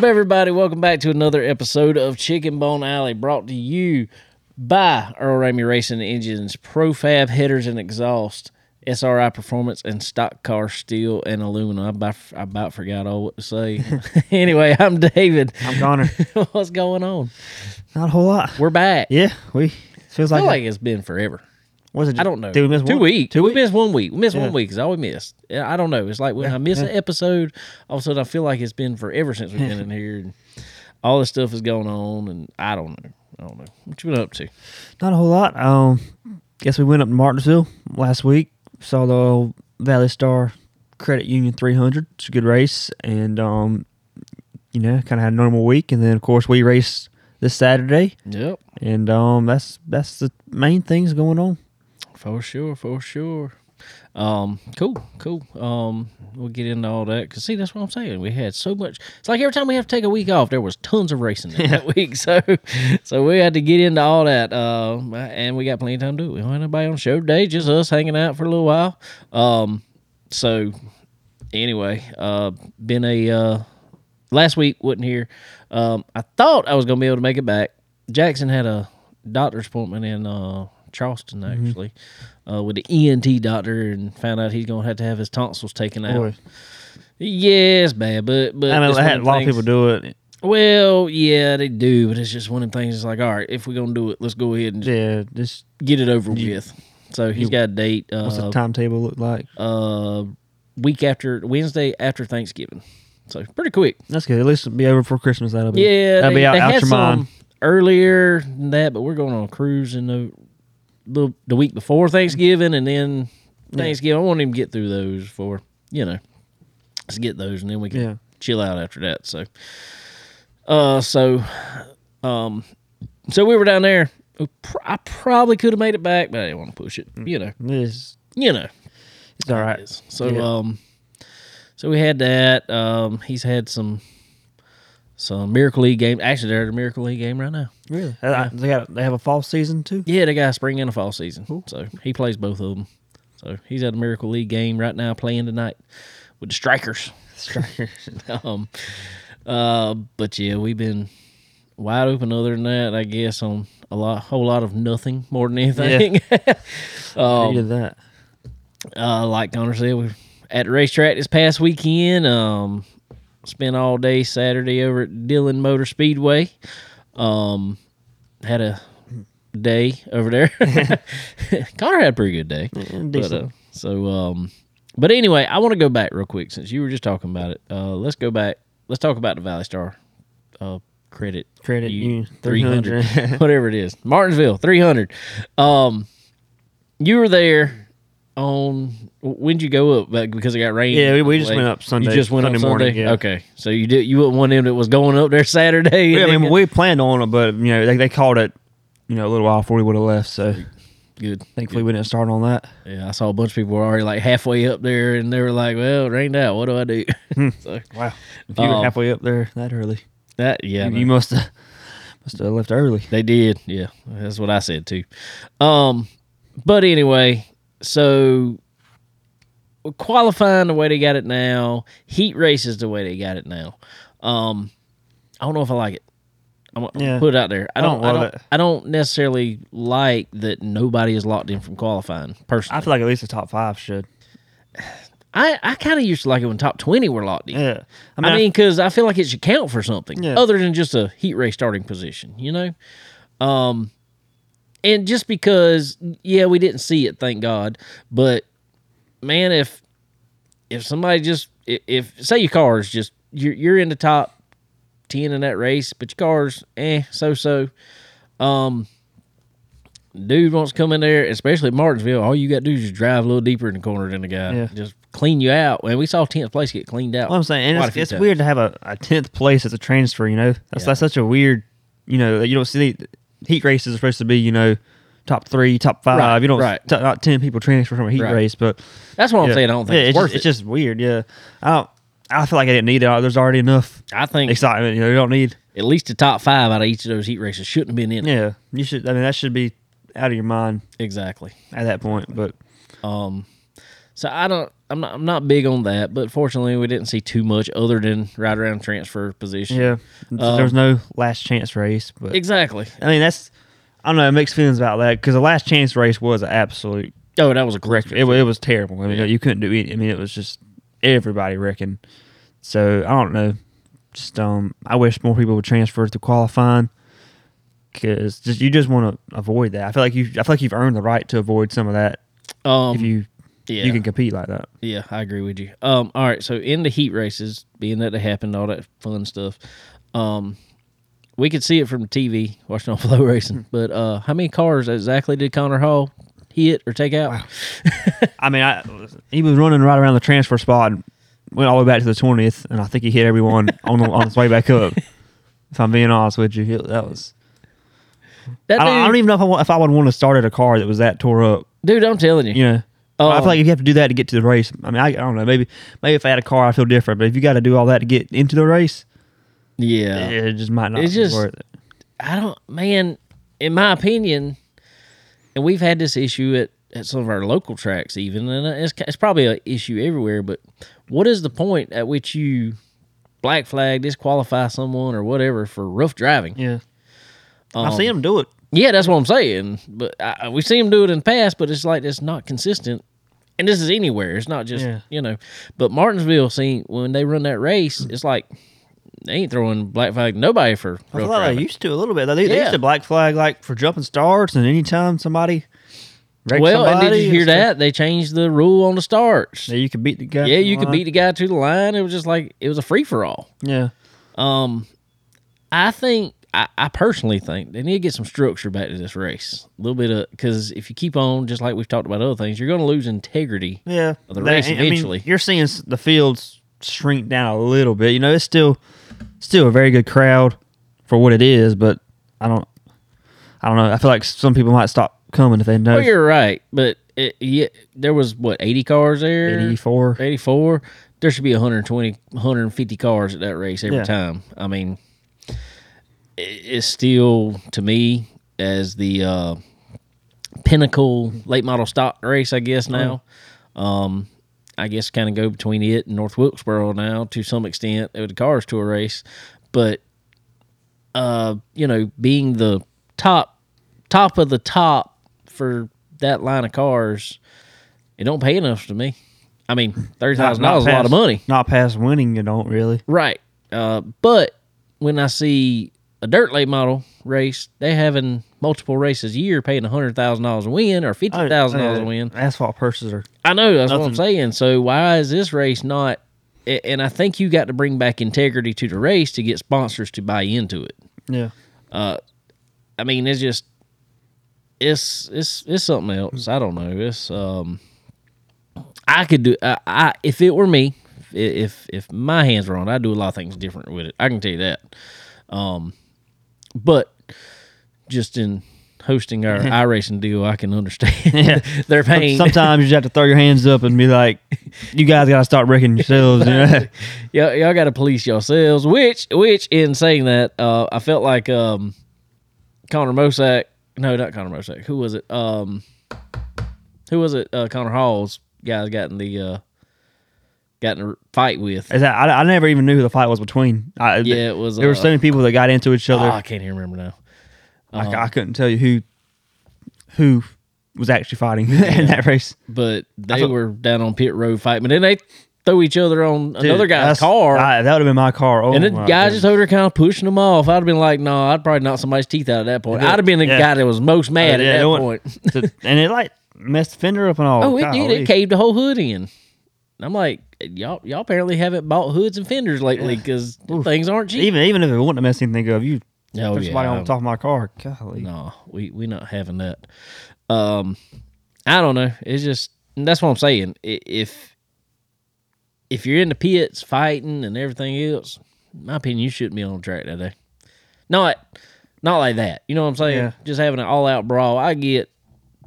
up, everybody? Welcome back to another episode of Chicken Bone Alley, brought to you by Earl Ramey Racing Engines, Profab Headers and Exhaust, SRI Performance, and Stock Car Steel and Aluminum. I about, I about forgot all what to say. anyway, I'm David. I'm Connor. What's going on? Not a whole lot. We're back. Yeah, we feels I like, feel like it's been forever. Was it? I don't know. Did we miss two one? weeks? Two we weeks. missed one week. We missed Yeah. one week. Is all we missed. Yeah, I don't know. It's like when I miss yeah. an episode, all of a sudden I feel like it's been forever since we've been in here. And all this stuff is going on, and I don't know. I don't know what you been up to. Not a whole lot. Um, guess we went up to Martinsville last week. Saw the old Valley Star Credit Union 300. It's a good race, and um, you know, kind of had a normal week. And then of course we raced this Saturday, Yep, and um, that's that's the main things going on. For sure, for sure. Um, cool, cool. Um, we'll get into all that because see, that's what I'm saying. We had so much. It's like every time we have to take a week off, there was tons of racing in that week. So, so we had to get into all that. Uh, and we got plenty of time to do it. We don't have anybody on show today, just us hanging out for a little while. Um, so anyway, uh, been a uh, last week wasn't here. Um, I thought I was gonna be able to make it back. Jackson had a doctor's appointment in uh, Charleston actually uh, with the ENT doctor, and found out he's gonna have to have his tonsils taken out. Boy, Yeah, it's bad, but but I know had a lot of people do it. Well, yeah, they do, but it's just one of the things. It's like, all right, if we're gonna do it, let's go ahead and just Yeah, just get it over You- with. So he's you- got a date. what's Uh, the timetable look like? uh, week after Wednesday after Thanksgiving. So pretty quick. That's good. At least it'll be over before Christmas. That'll be Yeah, That'll they, be out, out your mind. earlier than that, but we're going on a cruise in the the, the week before Thanksgiving, and then Thanksgiving. I want him to get through those for you know, let's get those, and then we can Yeah. chill out after that. So, uh, so, um, so we were down there. I probably could have made it back, but I didn't want to push it. You know, It's, you know. it's all right. So Yeah. um so we had that. Um he's had some some Miracle League game. Actually they're at a Miracle League game right now. Really? Uh, They got they have a fall season too. Yeah, they got a spring and a fall season. So he plays both of them. So he's at a Miracle League game right now playing tonight with the Strikers. Strikers. um uh but yeah, we've been wide open other than that, I guess, on a lot whole lot of nothing more than anything. um, did that. uh, like Connor said, we at the racetrack this past weekend. Um, spent all day Saturday over at Dillon Motor Speedway. Um, had a day over there. Connor had a pretty good day. But, decent. uh, so, um, but anyway, I want to go back real quick since you were just talking about it. Uh, let's go back. Let's talk about the Valley Star uh, credit Credit U- Union 300, 300. whatever it is, Martinsville 300. Um, you were there on when'd you go up? Like, Because it got rain. Yeah, we- we just Like, went up Sunday- You just went Sunday up morning, Sunday. yeah. Okay, so you did. You wasn't one of them that was going up there Saturday. Yeah, I mean, we planned on it, but you know, they, they called it, you know, a little while before we would have left. So good. thankfully, we didn't start on that. Yeah, I saw a bunch of people were already like halfway up there, and they were like, "Well, it rained out. What do I do?" so Wow, if you Um, were halfway up there that early, that yeah, you, you must have must have left early. They did, yeah. That's what I said too. Um, but anyway, so qualifying the way they got it now, heat races the way they got it now. Um, I don't know if I like it. I'm gonna Yeah. put it out there. I I don't. don't I don't. I don't necessarily like that nobody is locked in from qualifying. Personally, I feel like at least the top five should. I, I kind of used to like it when top twenty were locked in. Yeah, I mean, because I feel like it should count for something Yeah. other than just a heat race starting position, you know. Um, and just because, yeah, we didn't see it, thank God. But man, if if somebody just if, if say your car is just you're you're in the top ten in that race, but your car's eh so so, um. Dude wants to come in there, especially at Martinsville. All you got to do is just drive a little deeper in the corner than the guy. Yeah. Just clean you out. And we saw 10th place get cleaned out. Well, I'm saying, and it's, it's weird to have a, a tenth place as a transfer. You know, that's Yeah. that's such a weird. You know, you don't see heat races are supposed to be. You know, top three, top five. Right, you don't right. t- not ten people transfer from a heat Right. race, but That's what I'm yeah. saying. I don't think yeah, it's, it's, worth just, it. it's just weird. Yeah, I don't. I feel like I didn't need it. There's already enough I think excitement. You know, you don't need. at least the top five out of each of those heat races shouldn't have been in it. Yeah, you should. I mean, that should be out of your mind Exactly. at that point. But Um, So I don't. I'm not. I'm not big on that. But fortunately, we didn't see too much other than right around transfer position. Yeah, Um, there was no last chance race, but Exactly. I mean that's I don't know mixed feelings about that because the last chance race was an absolute Oh, that was a correct. It, it was terrible. I mean Yeah. you couldn't do it. I mean it was just everybody wrecking. So I don't know. Just um, I wish more people would transfer to qualifying because just you just want to avoid that. I feel like you I feel like you've earned the right to avoid some of that Um, if you yeah, you can compete like that. Yeah, I agree with you. Um, all right, so in the heat races, being that they happened, all that fun stuff, um, we could see it from the TV watching on Flo Racing. But uh, how many cars exactly did Connor Hall hit or take out? I mean, I, he was running right around the transfer spot and went all the way back to the twentieth, and I think he hit everyone on the, on his way back up. If I'm being honest with you, that was. That I don't, I don't even know if I, if I would want to start at a car that was that tore up. dude, I'm telling you. You know, I Um, feel like if you have to do that to get to the race, I mean, I, I don't know. Maybe maybe if I had a car, I feel different. But if you got to do all that to get into the race, yeah, it just might not It's be just- worth it. I don't, man. In my opinion, and we've had this issue at, at some of our local tracks, even, and it's it's probably an issue everywhere. But what is the point at which you black flag, disqualify someone, or whatever for rough driving? Yeah, Um, I've seen him do it. Yeah, that's what I'm saying. But I, we've seen them do it in the past, but it's like it's not consistent. And this is anywhere. It's not just Yeah. you know. But Martinsville, see, when they run that race, it's like they ain't throwing black flag nobody for I feel they used to a little bit. They, they used to black flag like for jumping starts, and anytime somebody. Well, and did you hear that? They changed the rule on the starts. Yeah, you could beat the guy. Yeah, you the could beat the guy to the line. It was just like it was a free for all. Yeah, Um, I think I, I personally think they need to get some structure back to this race. A little bit of because if you keep on just like we've talked about other things, you're going to lose integrity. yeah. Of the They- race I mean, eventually. you're seeing the fields shrink down a little bit. You know, it's still still a very good crowd for what it is, but I don't. I don't know. I feel like some people might stop coming if they know Well, you're right, but it, yeah, there was what 80 cars there, 84. 84. There should be 120, 150 cars at that race every Yeah. time. I mean, it's still to me as the uh, pinnacle late model stock race. I guess now. Um, I guess kind of go between it and North Wilkesboro now to some extent with the cars tour race, but uh, you know, being the top top of the top for that line of cars, it don't pay enough to me. I mean, thirty thousand dollars is a lot of money, Not past winning, you don't really. right? Uh, but when I see a dirt late model race, they having multiple races a year, paying hundred thousand dollars a win or fifty thousand dollars a Uh, win. Asphalt purses are. I know that's what I'm saying. So why is this race not? And I think you got to bring back integrity to the race to get sponsors to buy into it. Yeah. Uh, I mean, it's just it's it's it's something else. I don't know. It's um, I could do. I, I if it were me, if if my hands were on, I'd do a lot of things different with it. I can tell you that. Um, but just in hosting our iRacing deal, I can understand. Yeah. they're. Sometimes you just have to throw your hands up and be like, "You guys got to start wrecking yourselves." You know? y'all, y'all got to police yourselves. Which, which, in saying that, uh, I felt like um, Connor Mosack. No, not Connor Mosack. Who was it? Um, who was it? Uh, Connor Hall's guys got in the uh, got in a fight with. Is that, I, I never even knew who the fight was between. I, Yeah, it was. There were uh, so many people that got into each oh, other. Ah, I can't even remember now. I, I um, couldn't tell you who who was actually fighting in that race. But they thought- were down on pit road fighting, but then they throw each other on Dude, another guy's car. I- that would have been my car. Oh, and the guy goodness. just over there kind of pushing them off. I'd have been like, no, I'd probably knock somebody's teeth out at that point. I'd have been the Yeah. guy that was most uh, mad Oh, yeah, at that point. To- and it like messed the fender up and all. Oh, it did. It caved the whole hood in. I'm like, y'all, y'all apparently haven't bought hoods and fenders lately because things aren't cheap. Even even if it wouldn't have messed anything up, you Oh, put yeah, somebody on top of my car. Golly. No, we we not having that. Um, I don't know. It's just that's what I'm saying. If if you're in the pits fighting and everything else, in my opinion, you shouldn't be on the track that day. Not not like that. You know what I'm saying? Yeah. Just having an all out brawl. I get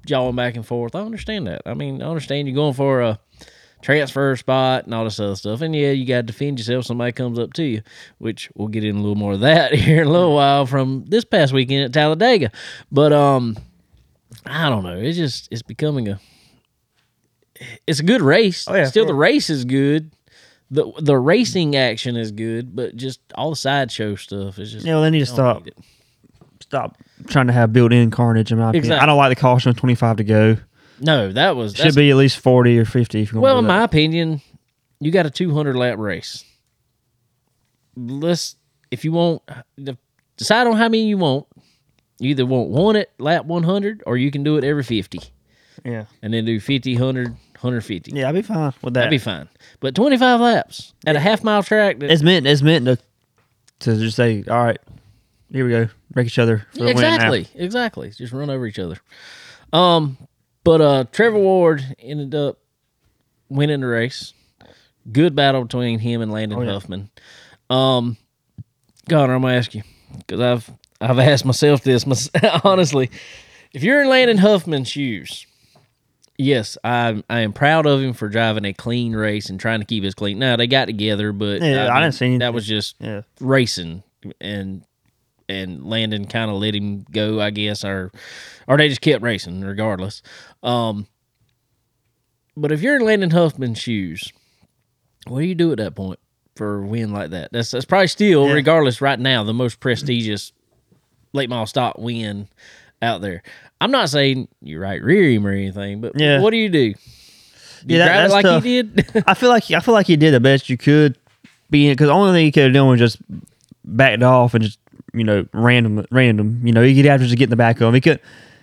jawing back and forth. I understand that. I mean, I understand you're going for a transfer spot and all this other stuff. And yeah, you got to defend yourself. Somebody comes up to you, which we'll get in a little more of that here in a little while from this past weekend at Talladega. But um, I don't know. It's just it's becoming a it's a good race. Oh, yeah, still the race is good. the The racing action is good, but just all the sideshow stuff is just Yeah, well, they need to stop need stop trying to have built-in carnage. In my opinion, I don't like the caution of twenty-five to go. No, that was Should be at least forty or fifty. If you Well, in my opinion, you got a 200 lap race. Let's, if you want, de- decide on how many you want. You either want one at lap 100 or you can do it every 50 yeah, and then do 50, 100, 150. yeah, I'd be fine with that. I'd be fine. But 25 laps at a half mile track, that, it's meant it's meant to to just say, all right, here we go, break each other for the win now." exactly, exactly. Just run over each other. Um, but uh, Trevor Ward ended up winning the race. Good battle between him and Landon Oh, yeah. Huffman. Um, Connor, I'm gonna ask you because I've I've asked myself this honestly. If you're in Landon Huffman's shoes, yes, I I am proud of him for driving a clean race and trying to keep us clean. Now they got together, but Yeah, I didn't see anything. that was just Yeah, racing and and Landon kind of let him go, I guess, or or they just kept racing regardless. Um, but if you're in Landon Huffman's shoes, what do you do at that point for a win like that? That's that's probably still, Yeah. regardless, right now the most prestigious late model stock win out there. I'm not saying you right rear him or anything, but Yeah. what do you do? Do you Yeah, that- it that's like tough. he did? I feel like I feel like he did the best you could be because the only thing he could have done was just backed off and just you know random random. You know he could have to just get in the back of him. He could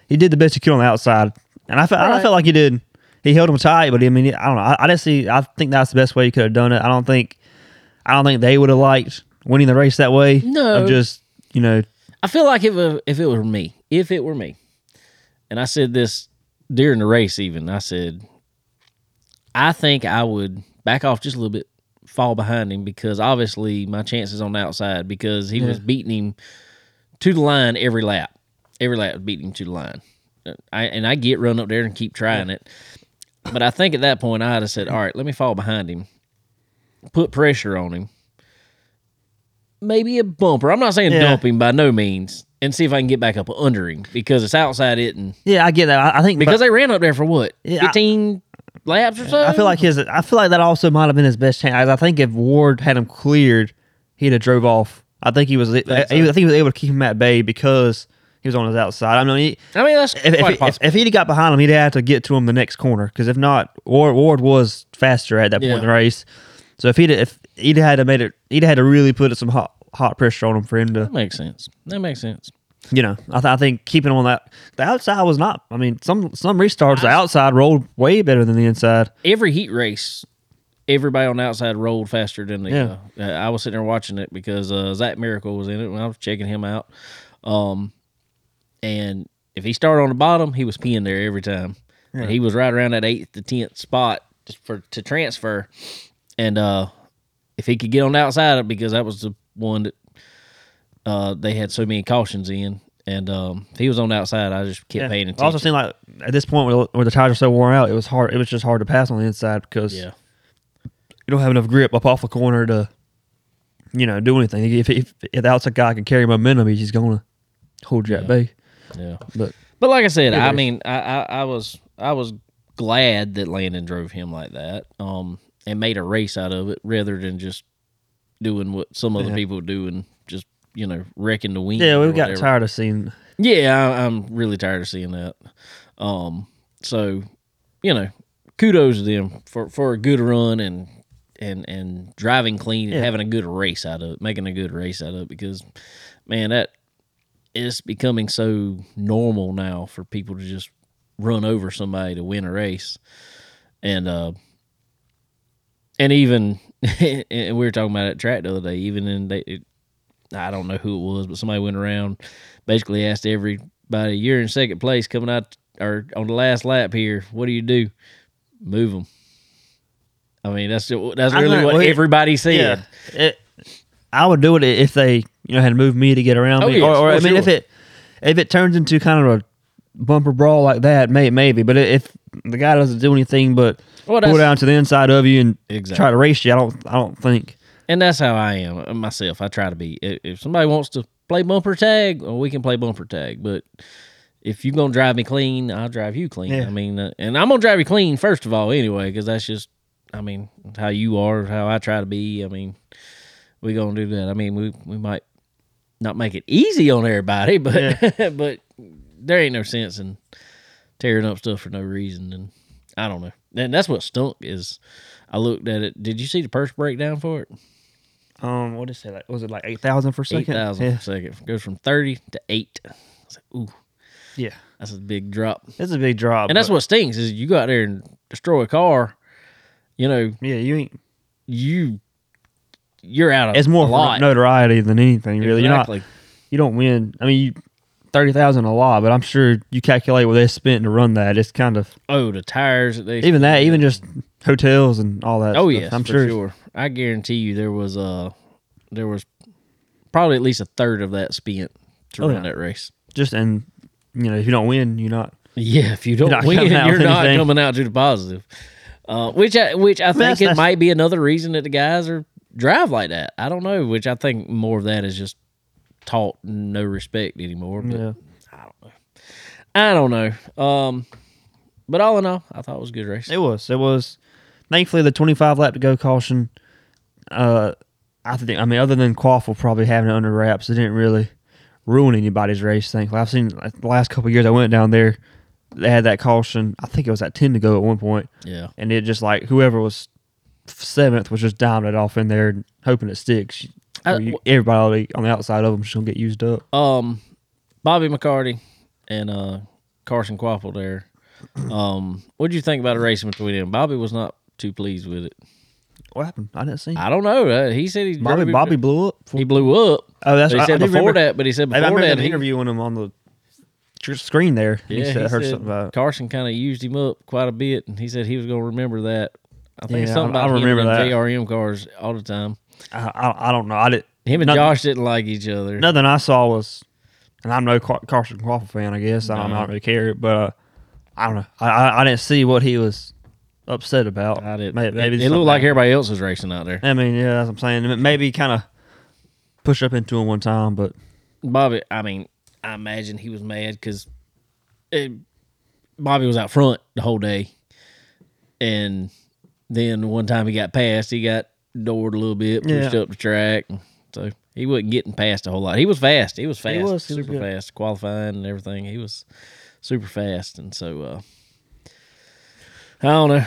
he did the best he could on the outside, and I felt I felt like he did. He held him tight, but I mean I don't know. I, I just see. I think that's the best way he could have done it. I don't think I don't think they would have liked winning the race that way. No. of just you know I feel like if it, if it were me, if it were me, and I said this during the race, even I said, I think I would back off just a little bit, fall behind him because obviously my chances on the outside because he was beating him to the line every lap, every lap was beating him to the line. Uh, I and I get run up there and keep trying it, but I think at that point I'd have said, all right, let me fall behind him, put pressure on him maybe a bumper. I'm not saying Yeah. dump him by no means, and see if I can get back up under him because it's outside it, and yeah I get that. I, I think because but- they ran up there for what Yeah, I- 15 laps or so. I feel like his. I feel like that also might have been his best chance. I think if Ward had him cleared, he'd have drove off. I think he was. I so? think he was able to keep him at bay because he was on his outside. I mean, he, I mean that's if, if, quite if, possible. if he'd have got behind him, he'd have to get to him the next corner. Because if not, Ward, Ward was faster at that point in the race. So if he'd if he'd had to made it, he'd had to really put some hot hot pressure on him for him to that makes sense. That makes sense. You know, I, th- I think keeping on that the outside was not. I mean, some some restarts the outside rolled way better than the inside. Every heat race, everybody on the outside rolled faster than the. Yeah. Uh, I was sitting there watching it because uh, Zach Miracle was in it when I was checking him out, um, and if he started on the bottom, he was peeing there every time. And he was right around that eighth to tenth spot just for to transfer, and uh, if he could get on the outside because that was the one that uh, they had so many cautions in, and um, he was on the outside, I just kept paying I attention. also seemed like at this point where, where the tires are so worn out, it was hard. It was just hard to pass on the inside because yeah, you don't have enough grip up off the corner to, you know, do anything. If, if, if the outside guy can carry momentum, he's just gonna hold you at bay. yeah. But But like I said, I mean, I, I, I was I was glad that Landon drove him like that, um, and made a race out of it rather than just doing what some other Yeah. people do and you know wrecking the wing. yeah, we've got tired of seeing. Yeah, I, I'm really tired of seeing that. Um, so you know, kudos to them for for a good run and and and driving clean and Yeah. having a good race out of it, making a good race out of it because man, that is becoming so normal now for people to just run over somebody to win a race. And uh and even and we were talking about that track the other day, even in they I don't know who it was, but somebody went around basically asked everybody, "You're in second place coming out or on the last lap here. What do you do? Move them." I mean, that's that's really what well, everybody said. It, I would do it if they, you know, had to move me to get around Oh, me. yes, or, or I mean, if it if it turns into kind of a bumper brawl like that, may, maybe. But if the guy doesn't do anything but Well, pull down to the inside of you and Exactly. try to race you, I don't, I don't think. And that's how I am uh, myself. I try to be. If somebody wants to play bumper tag, well, we can play bumper tag. But if you're gonna drive me clean, I'll drive you clean. Yeah. I mean, uh, and I'm gonna drive you clean first of all, anyway, because that's just, I mean, how you are, how I try to be. I mean, we gonna do that. I mean, we we might not make it easy on everybody, but but there ain't no sense in tearing up stuff for no reason. And I don't know. And that's what stunk is. I looked at it. Did you see the purse breakdown for it? Um, what did it say? Like, was it like eight thousand for a Eight second? thousand Yeah. per second. Goes from thirty to eight. I was like, ooh, yeah, that's a big drop. That's a big drop. And that's what stings is you go out there and destroy a car, you know, Yeah, you ain't. you you're out of It's more a lot. notoriety than anything. Really, you're not. Exactly. You don't win. I mean, you, thirty thousand a lot, but I'm sure you calculate what they spent to run that. It's kind of Oh, the tires that they even that, even just hotels and all that. Oh stuff. yes, I'm sure. sure. I guarantee you there was uh there was probably at least a third of that spent to Oh, run yeah. that race. Just and you know, if you don't win, you're not. Yeah, if you don't not win, coming out you're not anything. coming out to the positive. Uh, which I which I think that's- it that's- might be another reason that the guys are drive like that. I don't know. Which I think more of that is just taught no respect anymore. But Yeah. I don't know. I don't know. Um, but all in all, I thought it was a good race. It was. It was. Thankfully, the 25 lap to go caution. Uh, I think. I mean, other than Kvapil probably having it under wraps, it didn't really ruin anybody's race. Thankfully, I've seen like, the last couple of years I went down there. They had that caution. I think it was at 10 to go at one point, Yeah. and it just like whoever was seventh was just diving it off in there, hoping it sticks. I- you- everybody on the outside of them just gonna get used up. um Bobby McCarty and uh Carson Kvapil there. Um, what do you think about a race between them? Bobby was not too pleased with it. What happened? I didn't see. I don't know. Uh, he said he Bobby Bobby blew up. he blew up. Oh, that's he I- I said do before remember- that, but he said I before remember that them he, interviewing him on the tr- screen there. yeah, he said, I heard something about. Carson kind of used him up quite a bit, and he said he was going to remember that. I think Yeah, something I- I about him remember and that. JRM cars all the time. I, I, I don't know. I did. Him and Nothing- Josh didn't like each other. Nothing I saw was, and I'm no Car- Carson Crawford fan. I guess I don't, I don't really care, but uh, I don't know. I, I I didn't see what he was upset about. I didn't. Maybe, maybe it, something looked like everybody else was racing out there. I mean, yeah, that's what I'm saying. Maybe kind of push up into him one time, but Bobby, I mean, I imagine he was mad because Bobby was out front the whole day, and then one time he got passed, he got doored a little bit, pushed Yeah. up the track, so he wasn't getting past a whole lot. He was fast. He was fast. was, he was super good. fast, qualifying and everything. He was super fast, and so uh, I don't know,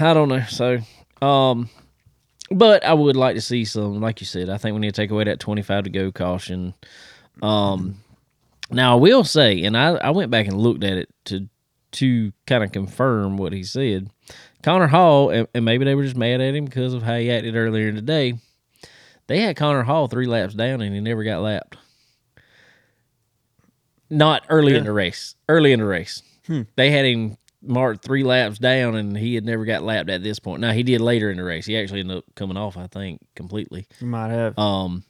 I don't know. So, um, but I would like to see some, like you said. I think we need to take away that twenty-five to go caution. Um, now I will say, and I, I went back and looked at it to to kind of confirm what he said. Connor Hall, and, and maybe they were just mad at him because of how he acted earlier in the day. They had Connor Hall three laps down, and he never got lapped. Not early in the race. Early in the race, they had him marked three laps down, and he had never got lapped at this point. Now he did later in the race. He actually ended up coming off, I think, completely. you might have. Um,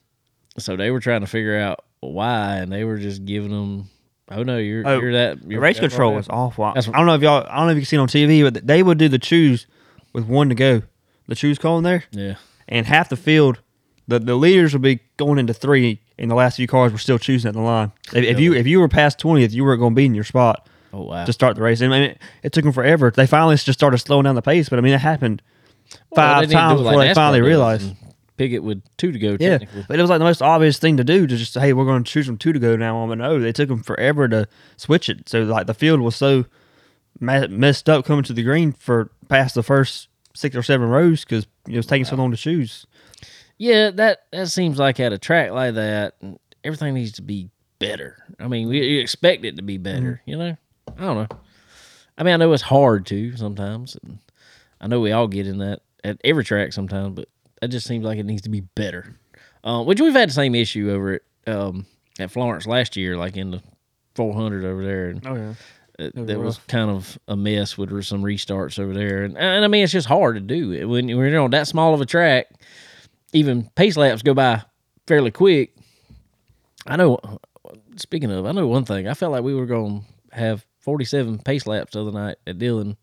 so they were trying to figure out why, and they were just giving them, "Oh no, you're Oh, you're that." the You're race that control was down." awful. I That's don't know if y'all. I don't know if you can see it on TV, but they would do the choose with one to go. The choose call in there. Yeah, and half the field, the, the leaders would be going into three, and the last few cars were still choosing at the line. If, if you if you were past twentieth, you weren't going to be in your spot Oh wow. to start the race. I mean, it, it took them forever. They finally just started slowing down the pace, but I mean, it happened Well, five they need do times it before they NASCAR finally does realized. and Pickett with two to go. Yeah, Technically. but it was like the most obvious thing to do to just say, hey, we're going to choose from two to go now. But no, they took them forever to switch it. So like the field was so ma- messed up coming to the green for past the first six or seven rows because it was taking so long to choose. Yeah, that that seems like at a track like that, everything needs to be better. I mean, we you expect it to be better. Mm-hmm. You know, I don't know. I mean, I know it's hard to sometimes, and I know we all get in that at every track sometimes, but that just seems like it needs to be better. Uh, which we've had the same issue over at um, at Florence last year, like in the 400 over there, and Oh yeah. it, was that was kind of a mess with some restarts over there, and, and I mean it's just hard to do it when when you're on that small of a track. Even pace laps go by fairly quick. I know. Speaking of, I know one thing. I felt like we were going to have 47 pace laps the other night at Dillon,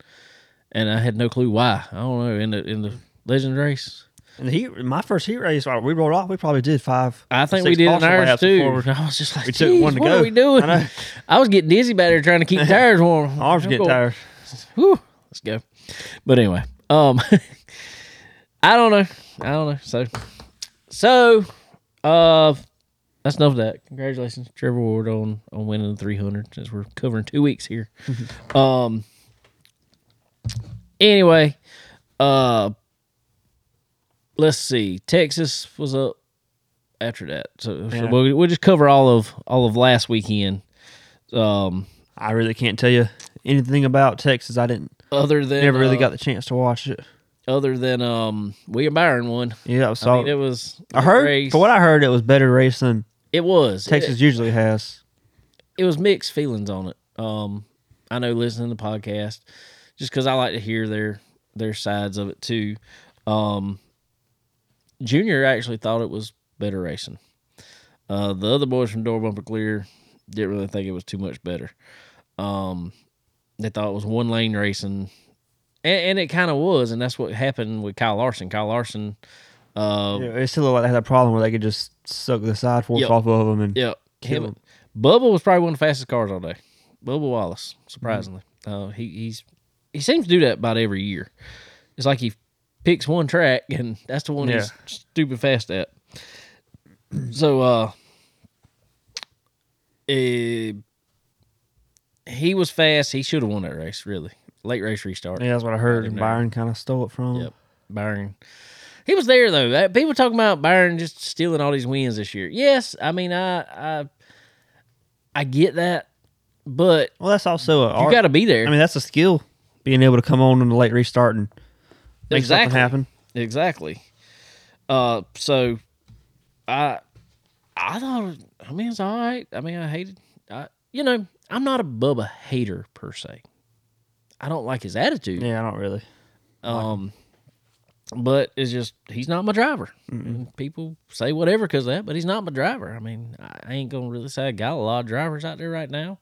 and I had no clue why. I don't know in the in the Legend race. And the heat, my first heat race, uh, we rolled off. We probably did five. I think we did in ours too. I was just like, we took one to what go." are we doing? I. I was getting dizzy back there trying to keep tires warm. Arms getting tired. Whew, let's go. But anyway, um, I don't know. I don't know. So, so, uh, that's enough of that. Congratulations, Trevor Ward, on on winning the 300. Since we're covering two weeks here. um. Anyway, uh, let's see. Texas was up after that, so, so we'll, we'll just cover all of all of last weekend. Um, I really can't tell you anything about Texas. I didn't other than never really uh, got the chance to watch it. other than um William Byron won. Yeah, I I mean, it was. I heard race. for what I heard, it was better race than it was. Texas It, usually has. it was mixed feelings on it. Um, I know listening to the podcast, just because I like to hear their their sides of it too. Um, Junior actually thought it was better racing. Uh, the other boys from Door Bumper Clear didn't really think it was too much better. Um, they thought it was one lane racing, and, and it kind of was, and that's what happened with Kyle Larson. Kyle Larson. Uh, Yeah, it still looked like they had a problem where they could just suck the side forks Yep. off of them and Yeah, Kill him. Bubba was probably one of the fastest cars all day. Bubba Wallace, surprisingly, uh, he he's he seems to do that about every year. It's like he picks one track and that's the one he's stupid fast at. So, uh, eh, he was fast. He should have won that race. Really, late race restart. yeah, that's what I heard. And. Byron kind of stole it from him. Yep. Byron. He was there though. People talking about Byron just stealing all these wins this year. Yes, I mean I I I get that, but Well, that's also a you got to be there. I mean, that's a skill, being able to come on in the late restart and make Exactly. something happen. exactly. Uh, so I I thought I mean it's all right. I mean I hated I you know I'm not a Bubba hater per se. I don't like his attitude. Yeah, I don't really. Um, but it's just he's not my driver. And people say whatever because of that, but he's not my driver. I mean, I ain't gonna really say I got a lot of drivers out there right now.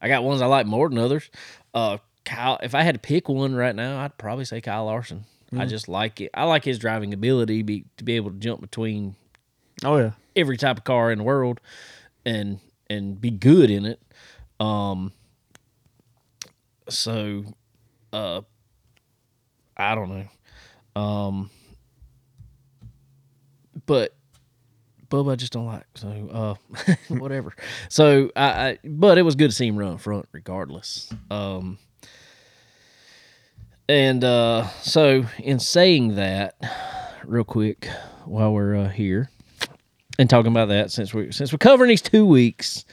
I got ones I like more than others. Uh, Kyle, if I had to pick one right now, I'd probably say Kyle Larson. I just like it. I like his driving ability be, to be able to jump between Oh yeah, every type of car in the world and and be good in it. Um so uh I don't know. Um but Bubba I just don't like. So uh whatever. So I, I but it was good to see him run front regardless. Um and uh so in saying that real quick while we're uh, here and talking about that since we since we're covering these two weeks.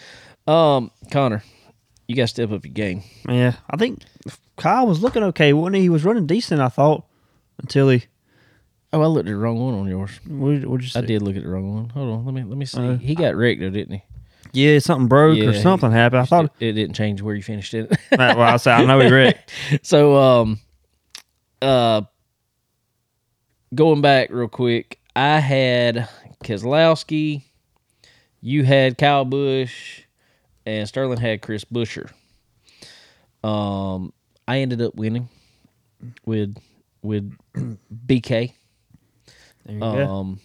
Um, Connor, you got to step up your game. yeah. I think Kyle was looking okay. When he was running decent, I thought until he. Oh, I looked at the wrong one on yours. What did, what'd you say? I did look at the wrong one. Hold on, let me let me see. Uh, he got wrecked though, didn't he? Yeah, something broke Yeah, or he- something happened. I thought. it, it didn't change where you finished it. well, I said I know he wrecked. so, um, uh, going back real quick, I had Keselowski, you had Kyle Busch, and Sterling had Chris Buescher. Um, I ended up winning with with BK. There you go. Um,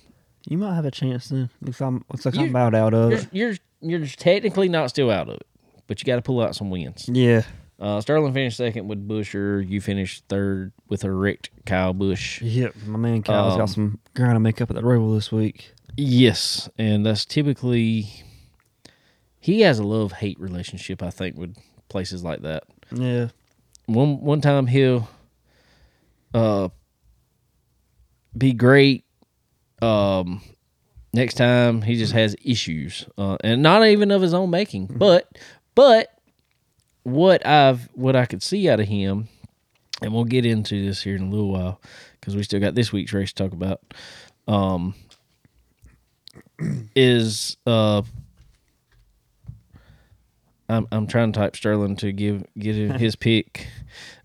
You might have a chance then. Looks like I'm, looks like I'm about out of you're, it. you're you're just technically not still out of it, but you got to pull out some wins. Yeah. Uh, Sterling finished second with Buescher. You finished third with a wrecked Kyle Busch. Yep. My man Kyle's Um, got some ground to make up at the Roval this week. Yes, and that's typically he has a love hate relationship. I think with places like that. Yeah. One one time he'll uh be great. Um, next time he just has issues, uh, and not even of his own making. But but what I've what I could see out of him, and we'll get into this here in a little while because we still got this week's race to talk about. Um, is uh. I'm I'm trying to type Sterling to give get him his pick,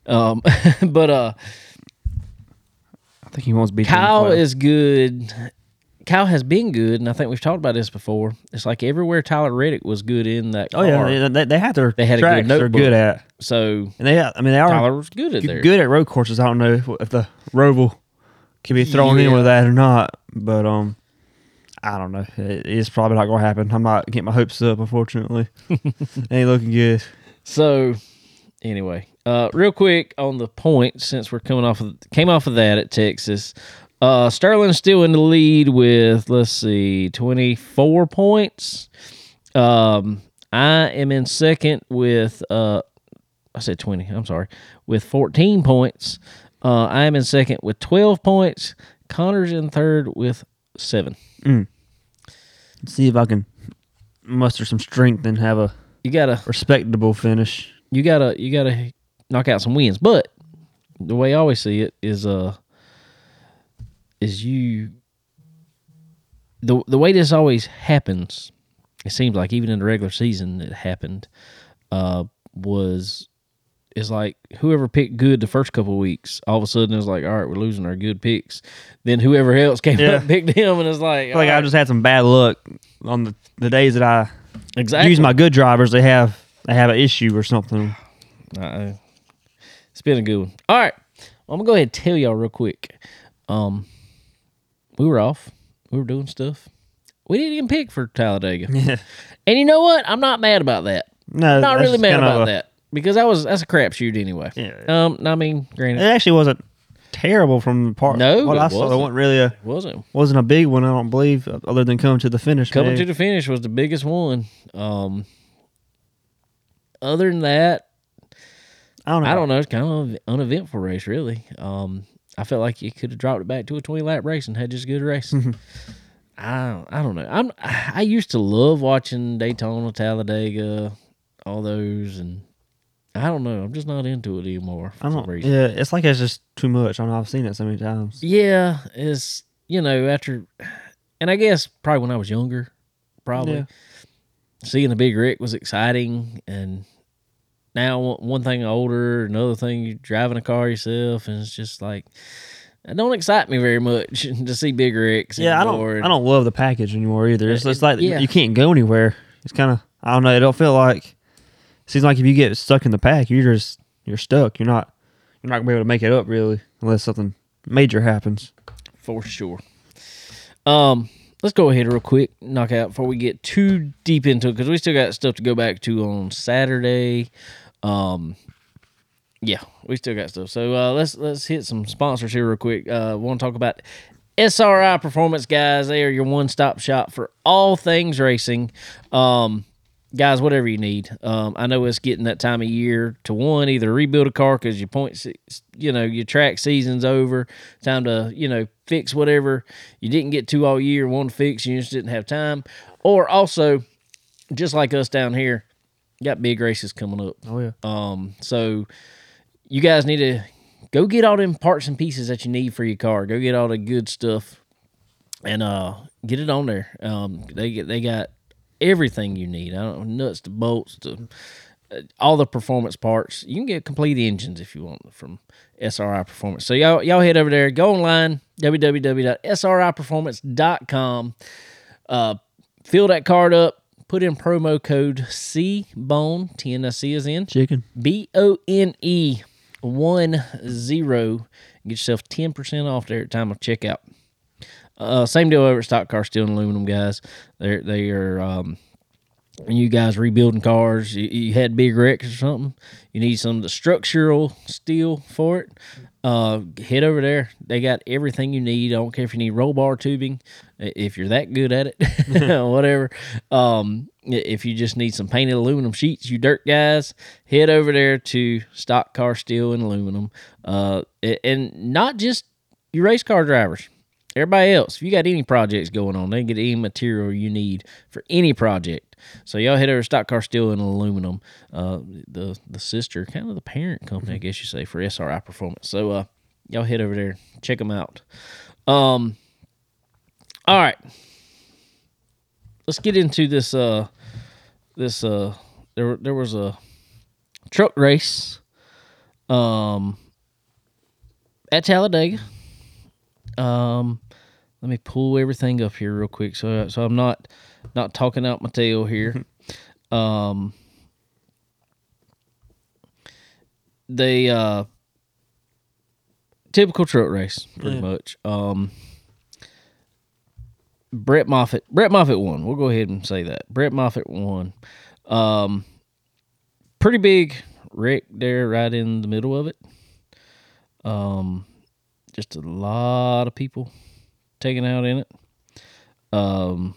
um, but uh, I think he wants to be Kyle is good. Kyle has been good, and I think we've talked about this before. It's like everywhere Tyler Reddick was good in that Oh yeah, car. they, they, they have their They had a good tracks they're good at, So and they I mean they are Tyler was good at good, there. good at road courses. I don't know if, if the Roval can be thrown in with that or not. But um, I don't know. It, it's probably not gonna happen. I'm not getting my hopes up. Unfortunately, ain't looking good. So, anyway, uh, real quick on the point since we're coming off of came off of that at Texas. Uh, Sterling's still in the lead with let's see, twenty four points. Um, I am in second with uh, I said twenty. I'm sorry, with fourteen points. Uh, I am in second with twelve points. Connor's in third with seven. See if I can muster some strength and have a You got a respectable finish. You gotta you gotta knock out some wins. But the way I always see it is uh is you the the way this always happens, it seems like even in the regular season it happened, uh was is like whoever picked good the first couple of weeks, all of a sudden it's like, all right, we're losing our good picks. Then whoever else came Yeah. up picked him and it's like, I like all I just had some bad luck on the, the days that I exactly use my good drivers. They have they have an issue or something. Uh, it's been a good one. All right. Well, I'm gonna go ahead and tell y'all real quick. Um, we were off. We were doing stuff. We didn't even pick for Talladega. Yeah. And you know what? I'm not mad about that. No, Not really mad about a- that because that was that's a crapshoot anyway. Yeah. Um, I mean, granted, It actually wasn't terrible from the part. No, what it I saw, it wasn't. wasn't really a it wasn't wasn't a big one. I don't believe, other than coming to the finish. coming to the finish was the biggest one. Um, other than that, I don't know. I don't know. It's kind of an uneventful race, really. Um, I felt like you could have dropped it back to a twenty lap race and had just a good race. I don't, I don't know. I'm I used to love watching Daytona, Talladega, all those, and I don't know. I'm just not into it anymore for I some don't. reason. Yeah, it's like it's just too much. I know I've seen it so many times. Yeah, it's you know after, and I guess probably when I was younger, probably Yeah. Seeing the big Rick was exciting, and now one- thing older, another thing you're driving a car yourself, and it's just like it don't excite me very much to see big Ricks. Yeah, I don't. I don't love the package anymore either. It's, it's like yeah. you can't go anywhere. It's kind of. I don't know. It don't feel like. Seems like if you get stuck in the pack, you're just you're stuck. You're not. You're not gonna be able to make it up really, unless something major happens. for sure. Um, let's go ahead real quick, knock out before we get too deep into it because we still got stuff to go back to on Saturday. Um, yeah, we still got stuff. So uh, let's let's hit some sponsors here real quick. Uh, want to talk about SRI Performance guys. They are your one stop shop for all things racing. Um, guys, whatever you need. Um, I know it's getting that time of year to one either rebuild a car because your point, you know, your track season's over. Time to you know fix whatever you didn't get to all year. one fix, you just didn't have time, or also just like us down here, got big races coming up. Oh yeah. Um, so you guys need to go get all them parts and pieces that you need for your car. Go get all the good stuff and uh get it on there. Um, they get they got everything you need. I don't know, nuts to bolts to uh, all the performance parts. You can get complete engines if you want from SRI Performance. So y'all y'all head over there, go online www.sriperformance.com. Uh, fill that card up. Put in promo code C Bone T N S C is in Chicken. B O N E one zero. Get yourself ten percent off there at time of checkout. Uh, same deal over at Stock Car Steel and Aluminum, guys. They're they are um, you guys rebuilding cars, you, you had big wrecks or something. You need some of the structural steel for it. Uh, head over there. They got everything you need. I don't care if you need roll bar tubing, if you're that good at it, whatever. Um, if you just need some painted aluminum sheets, you dirt guys, head over there to Stock Car Steel and Aluminum. Uh, and not just your race car drivers. Everybody else, if you got any projects going on, they can get any material you need for any project. So y'all head over to Stock Car Steel and Aluminum, uh, the the sister, kind of the parent company, I guess you say, for SRI Performance. So uh, y'all head over there, check them out. Um, all right, let's get into this. Uh, this uh, there there was a truck race, um, at Talladega. Um, let me pull everything up here real quick, so so I'm not not talking out my tail here. um, they uh, typical truck race, pretty Yeah. much. Um, Brett Moffitt, Brett Moffitt won. We'll go ahead and say that Brett Moffitt won. Um, pretty big wreck there, right in the middle of it. Um, just a lot of people taken out in it. Um,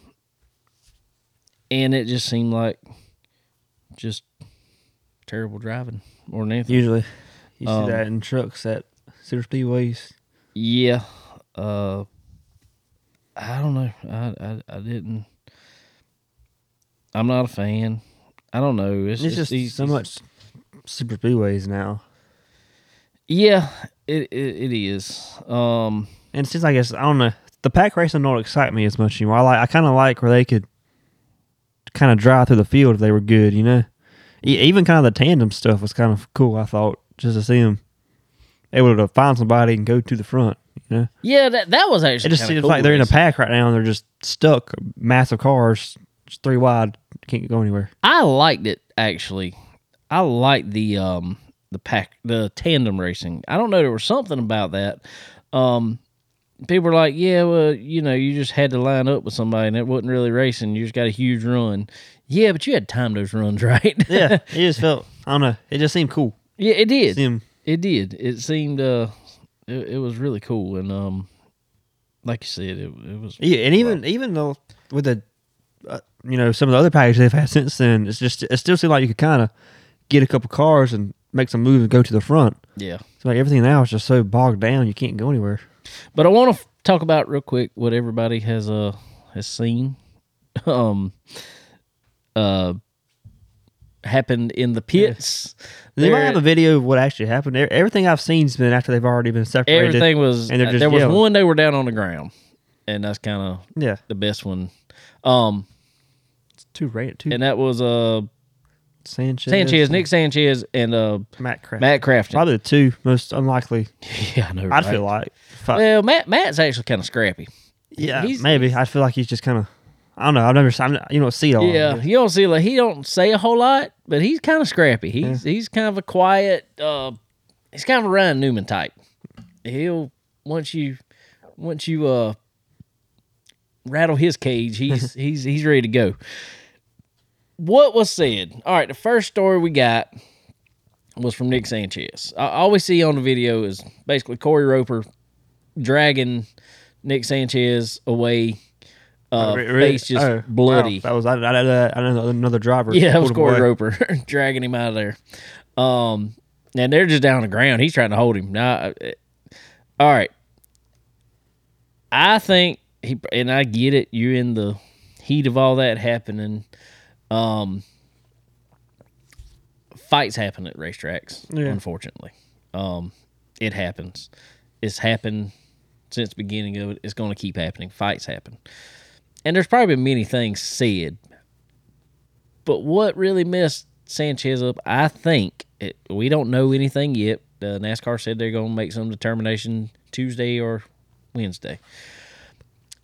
and it just seemed like just terrible driving more than anything. Usually, you Um, see that in trucks at super speedways. Yeah. Uh I don't know. I I, I didn't I'm not a fan. I don't know. It's, It's just, just these- so much super speedways now, Yeah, it, it it is. Um and seems like it's I don't know. The pack racing don't excite me as much anymore. I like I kind of like where they could kind of drive through the field if they were good, you know. Even kind of the tandem stuff was kind of cool. I thought just to see them able to find somebody and go to the front. You know, yeah, that that was actually. it just seems cool like they're in a pack right now and they're just stuck. Massive cars, just three wide, can't go anywhere. I liked it actually. I liked the um the pack the tandem racing. I don't know there was something about that. Um people were like, "Yeah, well, you know, you just had to line up with somebody and it wasn't really racing. You just got a huge run." Yeah, but you had time those runs right. Yeah, it just felt I don't know. It just seemed cool. yeah, it did. See 'em- It did. It seemed uh it, it was really cool and um like you said it it was Yeah, and even even though with the uh, you know some of the other packages they've had since then, it's just it still seemed like you could kind of get a couple cars and make some moves and go to the front. yeah. It's like everything now is just so bogged down, you can't go anywhere. But I want to f- talk about real quick what everybody has uh has seen, um, uh, happened in the pits. They might have a video of what actually happened. Everything I've seen's been after they've already been separated. everything was. and just there was one they were down on the ground, and that's kind of Yeah, the best one. Um, it's too rate Too, and that was uh Sanchez, Sanchez, Nick Sanchez, and uh Matt Craft. Matt Crafton. Probably the two most unlikely. Yeah, I know. I'd feel like. I- Well, Matt Matt's actually kind of scrappy. yeah, he's- maybe. I feel like he's just kind of. I don't know. I've never. I'm, you don't see it all. Yeah, you don't see like he don't say a whole lot, but he's kind of scrappy. He's he's kind of a quiet. uh He's kind of a Ryan Newman type. He'll once you once you uh rattle his cage, he's he's he's ready to go. What was said? All right, the first story we got was from Nick Sanchez. I all we see on the video is basically Corey Roper dragging Nick Sanchez away. Uh, Re- really? face just Oh, wow. bloody. That was I. I, I, another driver. Yeah, it was Corey away. Roper dragging him out of there. Um, and they're just down on the ground. He's trying to hold him. Now, uh, all right. I think he and I get it. You're in the heat of all that happening. Um, fights happen at racetracks. Yeah. Unfortunately, um, it happens. It's happened since the beginning of it. It's going to keep happening. Fights happen, and there's probably been many things said but what really messed Sanchez up, I think, it, we don't know anything yet. Uh, NASCAR said they're going to make some determination Tuesday or Wednesday.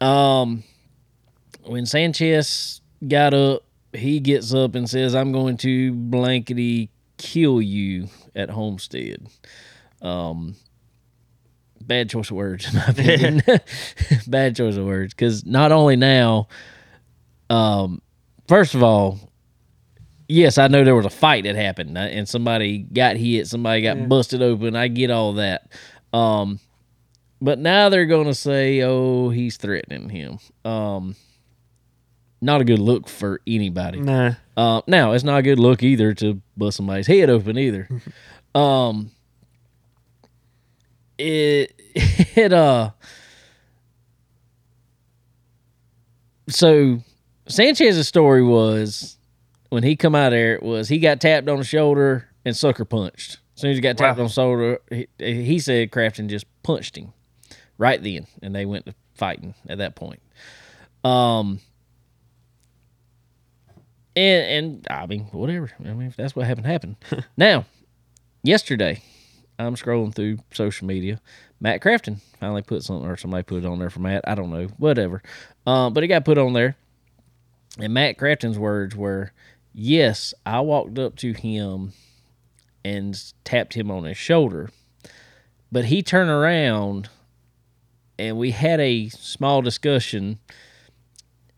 Um, when Sanchez got up, he gets up and says, "I'm going to blankety kill you at Homestead." Um, bad choice of words, in my opinion. bad choice of words, because not only now, um, first of all, yes, I know there was a fight that happened uh, and somebody got hit, somebody got busted open. I get all that. Um, but now they're going to say, oh, he's threatening him. Um, not a good look for anybody. Nah. Uh, now it's not a good look either to bust somebody's head open either. um, it it uh. So Sanchez's story was when he come out there it was he got tapped on the shoulder and sucker punched. As soon as he got tapped Wow. on the shoulder, he, he said Crafton just punched him right then, and they went to fighting at that point. Um, and and I mean whatever. I mean if that's what happened, happened. now, yesterday, I'm scrolling through social media. Matt Crafton finally put something, or somebody put it on there for Matt. I don't know, whatever. Um, but it got put on there. And Matt Crafton's words were, "Yes, I walked up to him and tapped him on his shoulder, but he turned around and we had a small discussion.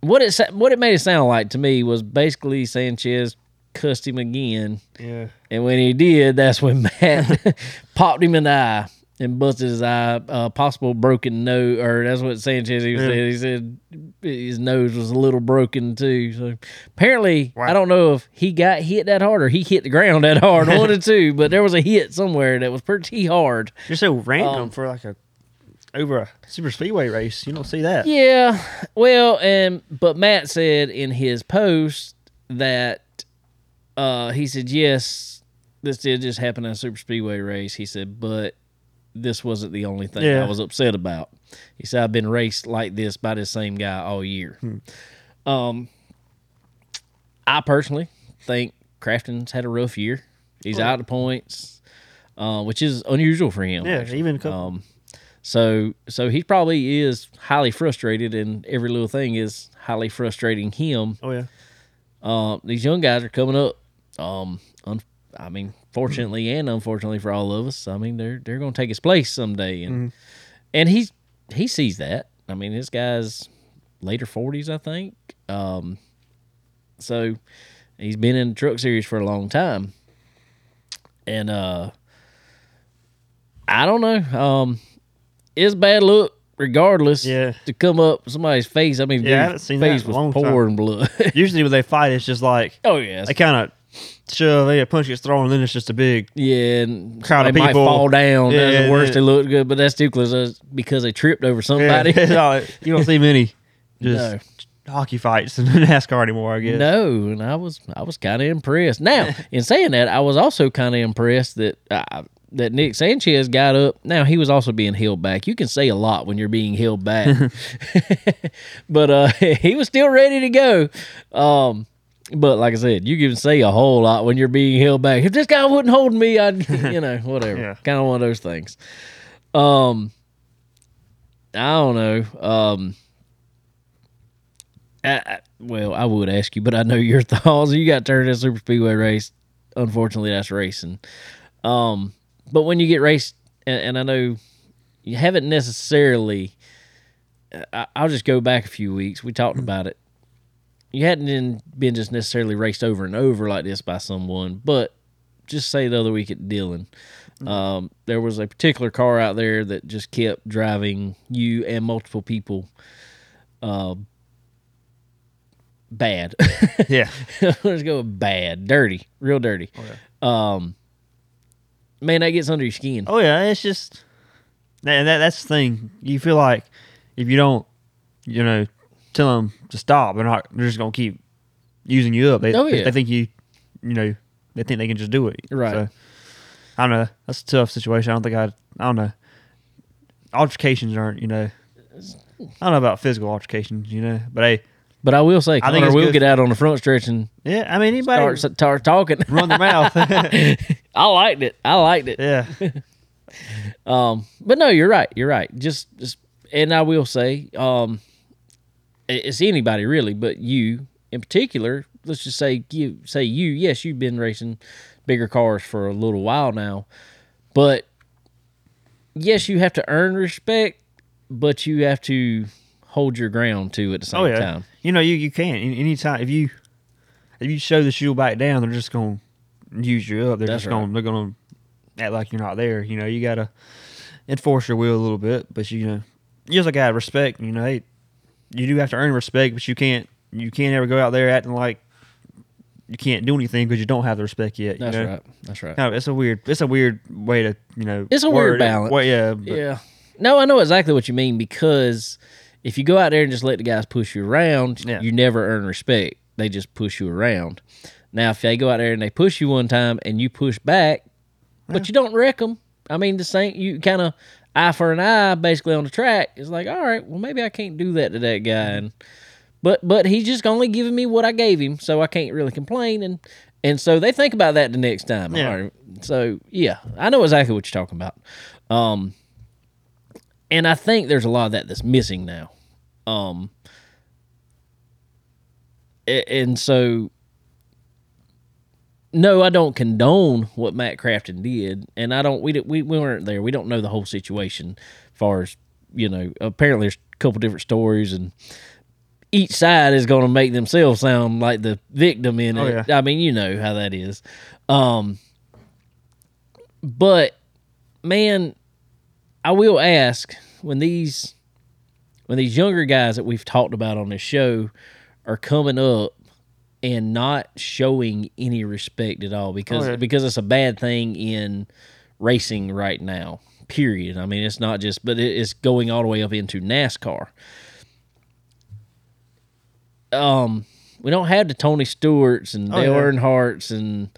What it what it made it sound like to me was basically Sanchez cussed him again, Yeah. and when he did, that's when Matt popped him in the eye and busted his eye. Uh, possible broken nose, or that's what Sanchez he Yeah. said. He said his nose was a little broken too. So apparently, Wow. I don't know if he got hit that hard or he hit the ground that hard, one or two. But there was a hit somewhere that was pretty hard. You're so random Um, for like a over a super speedway race. You don't see that. Yeah, well, and but Matt said in his post that uh, he said yes, this did just happen in a super speedway race. He said, but this wasn't the only thing Yeah. I was upset about. He said I've been raced like this by the same guy all year. Um, I personally think Crafton's had a rough year. He's Oh. out of points, uh, which is unusual for him. Yeah, actually. even a couple. Um, so so he probably is highly frustrated, and every little thing is highly frustrating him. oh yeah. Uh, these young guys are coming up. Um, un- I mean, fortunately and unfortunately for all of us, I mean they're they're going to take his place someday, and and he's he sees that. I mean, this guy's later forties, I think. Um, so he's been in the truck series for a long time, and uh, I don't know. Um, it's bad look. Regardless, Yeah. to come up somebody's face. I mean, Yeah, I haven't seen that face in a was long time. blood. Usually when they fight, it's just like oh yeah, they kind of shove, they a punch gets thrown, and then it's just a big. Yeah, and Crowd of they might people. fall down. Yeah, That's the worst. They look good, but that's too close uh, because they tripped over somebody. Yeah, no, you don't see many just No. hockey fights in NASCAR anymore. I guess. No, and I was I was kind of impressed. Now, in saying that, I was also kind of impressed that uh, that Nick Sanchez got up. Now he was also being held back. You can say a lot when you're being held back, but uh, he was still ready to go. Um, but like I said, you can say a whole lot when you're being held back. If this guy wouldn't hold me, I'd you know whatever. Yeah. Kind of one of those things. Um, I don't know. Um. I, I, well, I would ask you, but I know your thoughts. You got turned in super speedway race. Unfortunately, that's racing. Um, but when you get raced, and, and I know you haven't necessarily. I, I'll just go back a few weeks. We talked about it. You hadn't been, been just necessarily raced over and over like this by someone, but just say the other week at Dillon, um, there was a particular car out there that just kept driving you and multiple people uh, bad. Yeah. Let's go bad, dirty, real dirty. Um, man, that gets under your skin. Oh yeah, it's just that, that that's the thing. You feel like if you don't, you know, tell them to stop, they're not. They're just gonna keep using you up. They, Oh, yeah. they think you, you know, they think they can just do it. Right. So, I don't know. That's a tough situation. I don't think I. I don't know. Altercations aren't. You know. I don't know about physical altercations. You know, but hey, But I will say, I think Connor it's will good. get out on the front stretch and yeah. I mean, anybody start, start talking. run their mouth. I liked it. I liked it. yeah. Um, but no, you're right. You're right. Just, just, and I will say, um, it- it's anybody really, but you in particular. Let's just say you say you. Yes, you've been racing bigger cars for a little while now, but yes, you have to earn respect, but you have to hold your ground too at the same Oh yeah. time. You know, you you can Any- anytime if you if you show the you'll back down, they're just gonna use you up. They're That's just right. gonna they're gonna act like you're not there. You know, you gotta enforce your will a little bit, but you know, you also gotta respect. You know, hey, you do have to earn respect, but you can't you can't ever go out there acting like you can't do anything because you don't have the respect yet. You That's know? right. That's right. Kind of, it's a weird it's a weird way to you know It's a word weird it. balance. Well, yeah, but- Yeah. No, I know exactly what you mean because if you go out there and just let the guys push you around, Yeah. you never earn respect. They just push you around. Now, if they go out there and they push you one time and you push back, but you don't wreck them, I mean, the same, you kind of eye for an eye basically on the track. It's like, all right, well, maybe I can't do that to that guy. And, but, but he's just only giving me what I gave him, so I can't really complain. And, and so they think about that the next time. Yeah. All right. So, yeah, I know exactly what you're talking about. Um, and I think there's a lot of that that's missing now. Um, and so no, I don't condone what Matt Crafton did, and I don't. We we we weren't there. We don't know the whole situation. As far as you know, apparently there's a couple different stories, and each side is going to make themselves sound like the victim in Oh, it. yeah. I mean, you know how that is. Um, but man, I will ask when these when these younger guys that we've talked about on this show are coming up and not showing any respect at all because yeah. because it's a bad thing in racing right now. Period. I mean, it's not just, but it's going all the way up into NASCAR. Um, we don't have the Tony Stewarts and Oh, Dale yeah. Earnhardts and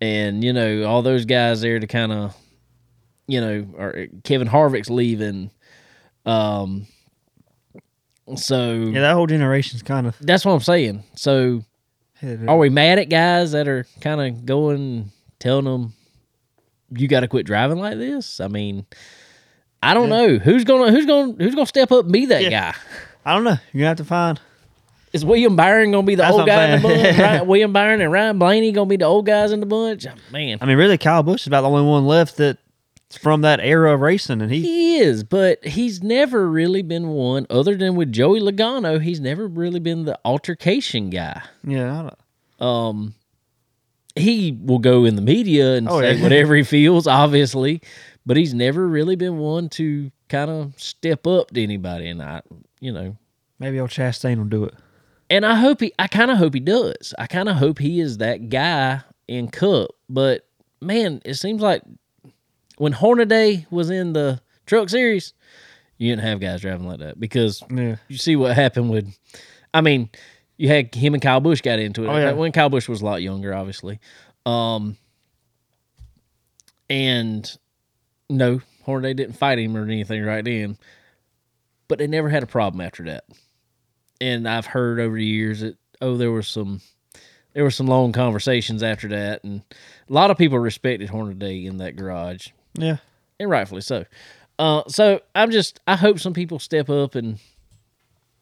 and you know all those guys there to kind of you know or Kevin Harvick's leaving. Um, so Yeah, that whole generation's kind of. that's what I'm saying. So are we mad at guys that are kind of going telling them you got to quit driving like this? I mean, I don't know who's gonna who's gonna who's gonna step up and be that Yeah. guy. I don't know. You're gonna have to find. Is William Byron gonna be the That's old guy in the bunch? Ryan, William Byron and Ryan Blaney gonna be the old guys in the bunch? Man, I mean, really, Kyle Busch is about the only one left that's from that era of racing, and he. he is, but he's never really been one. Other than with Joey Logano, he's never really been the altercation guy. Yeah, I don't, um he will go in the media and Oh, say yeah. whatever he feels obviously but he's never really been one to kind of step up to anybody and i you know maybe old Chastain will do it. and i hope he i kind of hope he does i kind of hope he is that guy in cup but man it seems like when hornaday was in the truck series you didn't have guys driving like that because Yeah. you see what happened with I mean, you had him and Kyle Busch got into it. Oh, yeah. When Kyle Busch was a lot younger, obviously. Um and no, Hornaday didn't fight him or anything right then. But they never had a problem after that. And I've heard over the years that oh, there was some there were some long conversations after that and a lot of people respected Hornaday in that garage Yeah. and rightfully so. Uh, so I'm just I hope some people step up and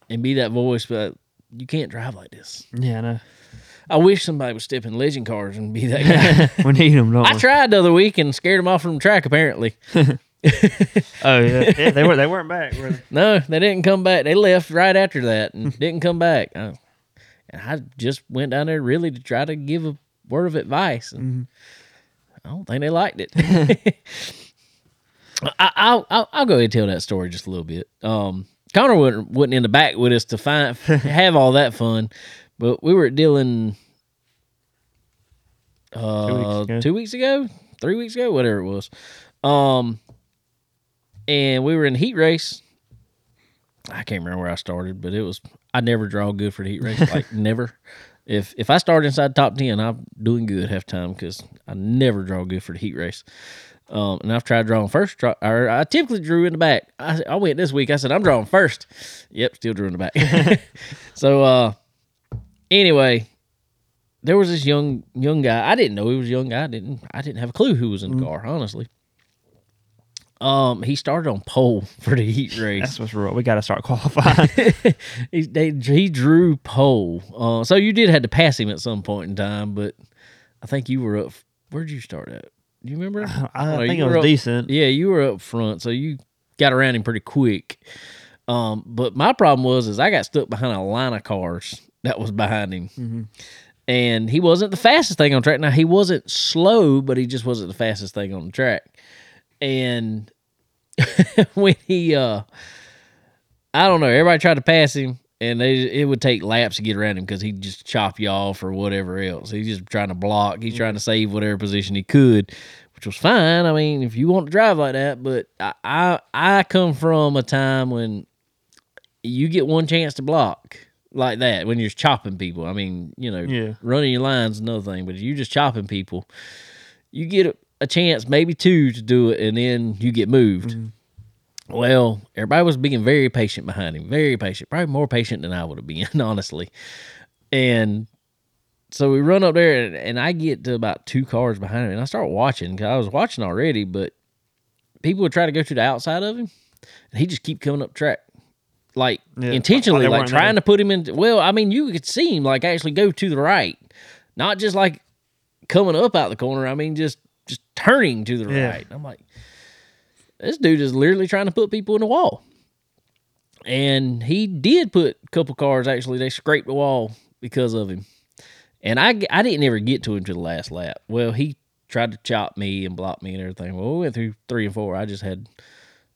and be that voice, but you can't drive like this. Yeah, I know. I wish somebody would step in legend cars and be that guy. we need don't I we? tried the other week and scared them off from the track. Apparently, oh yeah. yeah, they were they weren't back. Were they? no, they didn't come back. They left right after that and didn't come back. Uh, and I just went down there really to try to give a word of advice, and I don't think they liked it. I, I'll, I'll go ahead and tell that story just a little bit. Um, Connor wasn't, wasn't in the back with us to find have all that fun, but we were at Dillon uh, ago. two weeks ago, three weeks ago, whatever it was. Um, and we were in the heat race. I can't remember where I started, but it was I never draw good for the heat race, like never. If if I start inside top ten, I'm doing good half time because I never draw good for the heat race. Um, and I've tried drawing first. Draw, or I typically drew in the back. I, I went this week. I said I'm drawing first. Yep, still drew in the back. so uh, anyway, there was this young young guy. I didn't know he was a young guy. I didn't I didn't have a clue who was in the car. Honestly. Um, he started on pole for the heat race. That's what's real. We got to start qualifying. he, they, he drew pole. Uh, so you did have to pass him at some point in time, but I think you were up. Where'd you start at? Do you remember? I don't know, think it was up- decent. Yeah, you were up front, so you got around him pretty quick. Um, but my problem was is I got stuck behind a line of cars that was behind him, Mm-hmm. and he wasn't the fastest thing on track. Now he wasn't slow, but he just wasn't the fastest thing on the track. And when he, uh, I don't know, everybody tried to pass him, and they it would take laps to get around him because he'd just chop you off or whatever else. He's just trying to block. He's trying to save whatever position he could, which was fine. I mean, if you want to drive like that, but I I, I come from a time when you get one chance to block like that when you're chopping people. I mean, you know, Yeah. running your lines another thing, but if you just chopping people, you get a, chance, maybe two, to do it, and then you get moved. Mm-hmm. Well, everybody was being very patient behind him, very patient, probably more patient than I would have been, honestly. And so we run up there, and, and I get to about two cars behind him, and I start watching because I was watching already, but people would try to go to the outside of him, and he just keep coming up track, like Yeah, intentionally, like they like weren't trying there. to put him in. Well, I mean, you could see him like actually go to the right, not just like coming up out the corner. I mean, just just turning to the Yeah. right. I'm like, this dude is literally trying to put people in the wall. And he did put a couple cars. Actually, they scraped the wall because of him. And I, I didn't ever get to him to the last lap. Well, he tried to chop me and block me and everything. Well, we went through three and four. I just had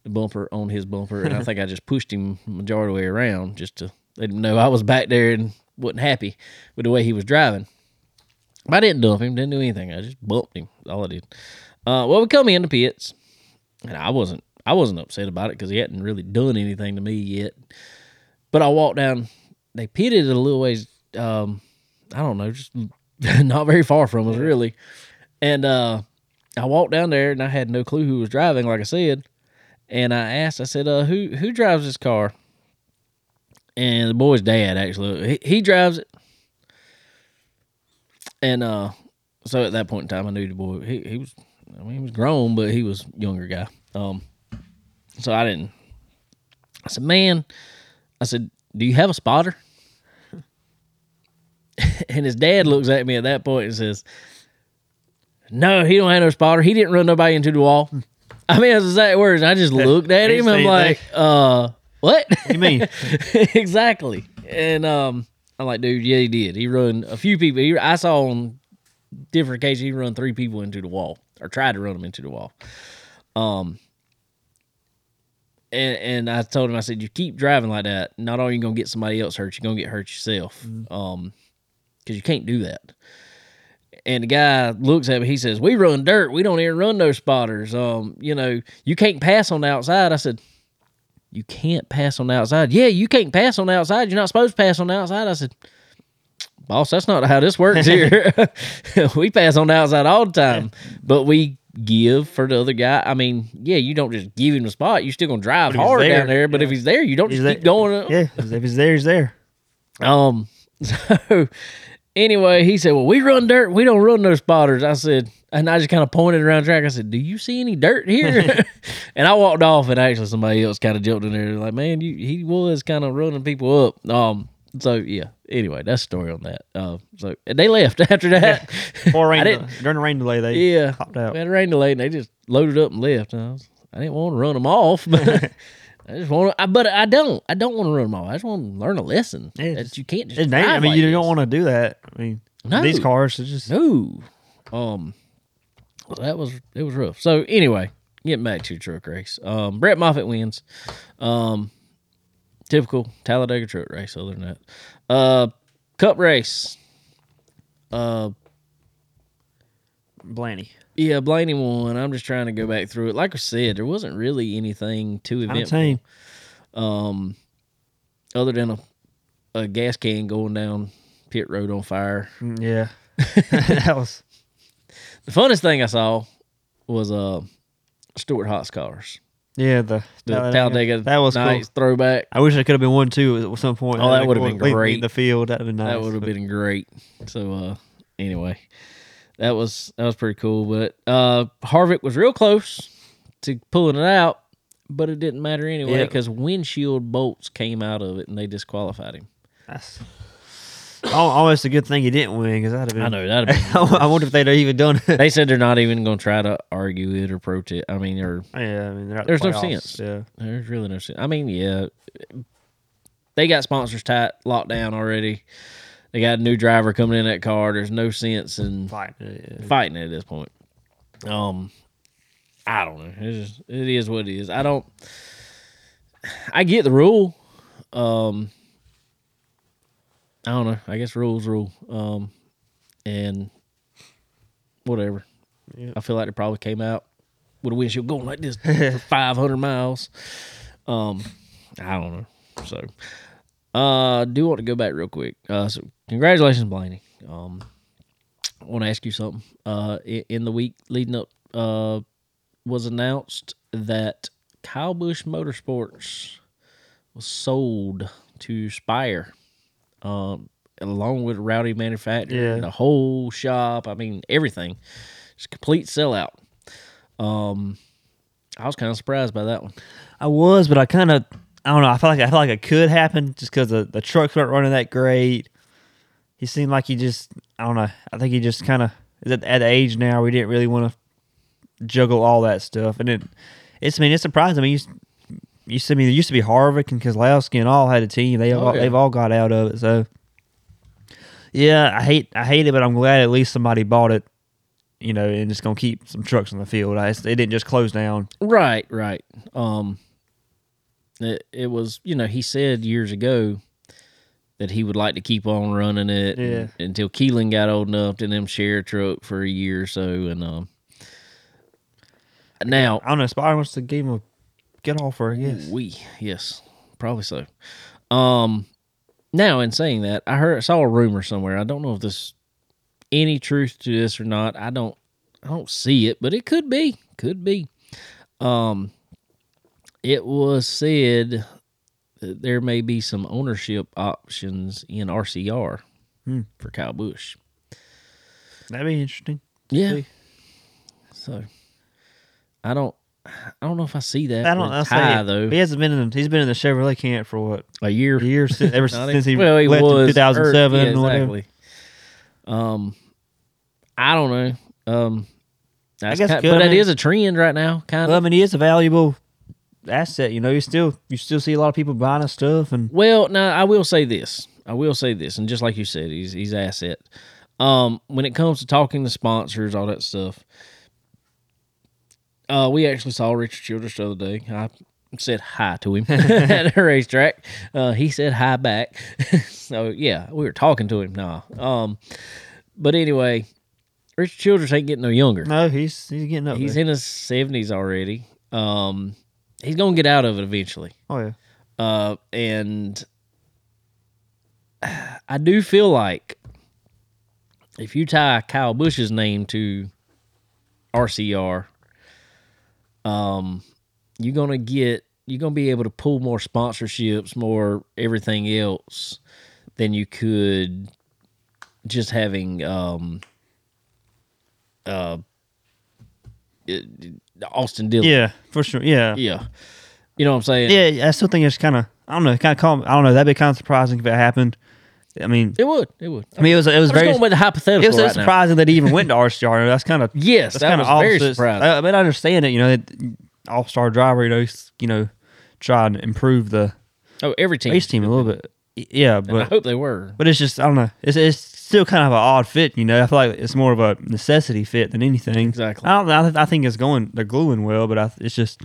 the bumper on his bumper, and I think I just pushed him majority of the way around just to let him know I was back there and wasn't happy with the way he was driving. I didn't dump him, didn't do anything. I just bumped him. That's all I did. Uh, well, we come in the pits, and I wasn't I wasn't upset about it because he hadn't really done anything to me yet. But I walked down. They pitted it a little ways. Um, I don't know, just not very far from us, really. And uh, I walked down there, and I had no clue who was driving. Like I said, and I asked, I said, uh, "Who who drives this car?" And the boy's dad actually he, he drives it. And uh, so at that point in time, I knew the boy. He he was, I mean, he was grown, but he was younger guy. Um, so I didn't. I said, "Man," I said, "Do you have a spotter?" and his dad looks at me at that point and says, "No, he don't have no spotter. He didn't run nobody into the wall." I mean, that's exact words. I just looked at him. I'm like, "Uh, what?" What you mean? exactly. And um, I'm like, dude, yeah, he did. He run a few people. He, I saw on different occasions he run three people into the wall or tried to run them into the wall. Um, and and I told him, I said, you keep driving like that, not only you gonna get somebody else hurt, you're gonna get hurt yourself. Um, because you can't do that. And the guy looks at me. He says, "We run dirt. We don't even run no spotters. Um, you know, you can't pass on the outside." I said, "You can't pass on the outside." Yeah, you can't pass on the outside. You're not supposed to pass on the outside. I said, "Boss, that's not how this works here. we pass on the outside all the time, but we give for the other guy. I mean, yeah, you don't just give him the spot. You're still gonna drive But if he's hard there, down there. But if he's there, you don't He's just there- keep going. yeah, if he's there, he's there. Um. So anyway, he said, "Well, we run dirt. We don't run no spotters." I said, and I just kind of pointed around track. I said, "Do you see any dirt here?" and I walked off, and actually somebody else kind of jumped in there, like, "Man, you he was kind of running people up." Um. So yeah. Anyway, that's the story on that. Uh. So and they left after that. Or rain during the rain delay, they Yeah. popped out. We had a rain delay, and they just loaded up and left. And I, was, I didn't want to run them off, but. I just want to, I, but I don't. I don't want to run them off. I just want to learn a lesson that you can't just. Dangerous. I mean, like you don't want to do that. I mean, No. these cars, it's just No. Um well, that was it was rough. So anyway, getting back to the truck race. Um Brett Moffitt wins. Um typical Talladega truck race other than that. Uh cup race. Uh Blaney. Yeah, Blaney won. I'm just trying to go back through it. Like I said, there wasn't really anything too eventful. Um other than a, a gas can going down pit road on fire. mm, yeah, that was The funnest thing I saw was uh Stewart-Haas cars. yeah the The Talladega, That was cool. nice throwback. I wish I could have been one too at some point. Oh, that Like, would've been great. In the field, that'd have been nice. that would have been great. So uh anyway, that was that was pretty cool. But uh Harvick was real close to pulling it out, but it didn't matter anyway because windshield bolts came out of it and they disqualified him. That's almost a good thing he didn't win because that'd have been. I know that'd have been I wonder if they'd have even done it. they said they're not even going to try to argue it or protest. I mean, or yeah, I mean, they're out the There's no sense. Yeah, There's really no sense. I mean, yeah, they got sponsors tight locked down already. They got a new driver coming in that car. There's no sense in fight. Yeah. fighting it at this point. Um, I don't know. It's just, it is what it is. I don't. I get the rule. Um, I don't know. I guess rules rule. Um, and whatever. Yeah. I feel like it probably came out with a windshield going like this for 500 miles. Um, I don't know. So, uh, I do want to go back real quick. Uh, so congratulations, Blaney. Um, I want to ask you something. Uh, in the week leading up, uh, was announced that Kyle Busch Motorsports was sold to Spire, um, along with Rowdy Manufacturing, Yeah. the whole shop. I mean, everything. It's a complete sellout. Um, I was kind of surprised by that one. I was, but I kind of, I don't know. I felt like I felt like it could happen just because the, the trucks weren't running that great. He seemed like he just, I don't know. I think he just kind of is at, at the age now we didn't really want to juggle all that stuff, and it it's I mean it's surprising. I mean, you you see, I mean, there used to be Harvick and Keselowski and all had a team. They Oh, all yeah. they've all got out of it. So yeah, I hate I hate it, but I'm glad at least somebody bought it. You know, and just gonna keep some trucks on the field. I, they didn't just close down. Right, right. Um, it, it was, you know, he said years ago that he would like to keep on running it Yeah. until Keelan got old enough to them share a truck for a year or so. And um, now, I don't know. Spire wants to give him a get offer. I guess. we, yes, probably so. Um, now, in saying that, I heard, saw a rumor somewhere. I don't know if this any truth to this or not. I don't, I don't see it, but it could be, could be. Um, it was said that there may be some ownership options in RCR Hmm. for Kyle Busch. That'd be interesting. Yeah. See. So, I don't, I don't know if I see that. I don't. I'll say it. though. He hasn't been in. He's been in the Chevrolet camp for what A year, a year since ever since he well, he left was in 2007 yeah, or whatever. exactly. Um, I don't know. Um, I guess kind, good, but I mean- is a trend right now, kind Well, I mean, he is a valuable asset. You know, you still you still see a lot of people buying his stuff, and Well, now I will say this. I will say this, and just like you said, he's he's asset. Um, when it comes to talking to sponsors, all that stuff. Uh, we actually saw Richard Childress the other day. I said hi to him at a racetrack. Uh, he said hi back. so yeah, we were talking to him now. Um, but anyway, Richard Childress ain't getting no younger. no, he's he's getting up. He's there. in his seventies already. Um, he's gonna get out of it eventually. oh yeah, Uh, and I do feel like if you tie Kyle Busch's name to RCR, um, you're gonna get you're gonna be able to pull more sponsorships, more everything else than you could just having um uh Austin Dillon. yeah, for sure. Yeah, Yeah. You know what I'm saying? yeah. I still think it's kind of I don't know, kind of calm. I don't know. That'd be kind of surprising if it happened. I mean, It would. It would. I mean, it was it was I'm just very going with the hypothetical it was so right now. surprising that he even went to RCR. That's kind of Yes, that's that kind was of very surprising. I, I mean, I understand it. You know, all star driver. You know, you know, try and improve the oh, every team. race team a little bit. Yeah, And I hope they were. But it's just I don't know. It's it's still kind of an odd fit, you know. I feel like it's more of a necessity fit than anything. Exactly. I don't. I, th- I think it's going. They're gluing well, but I, it's just.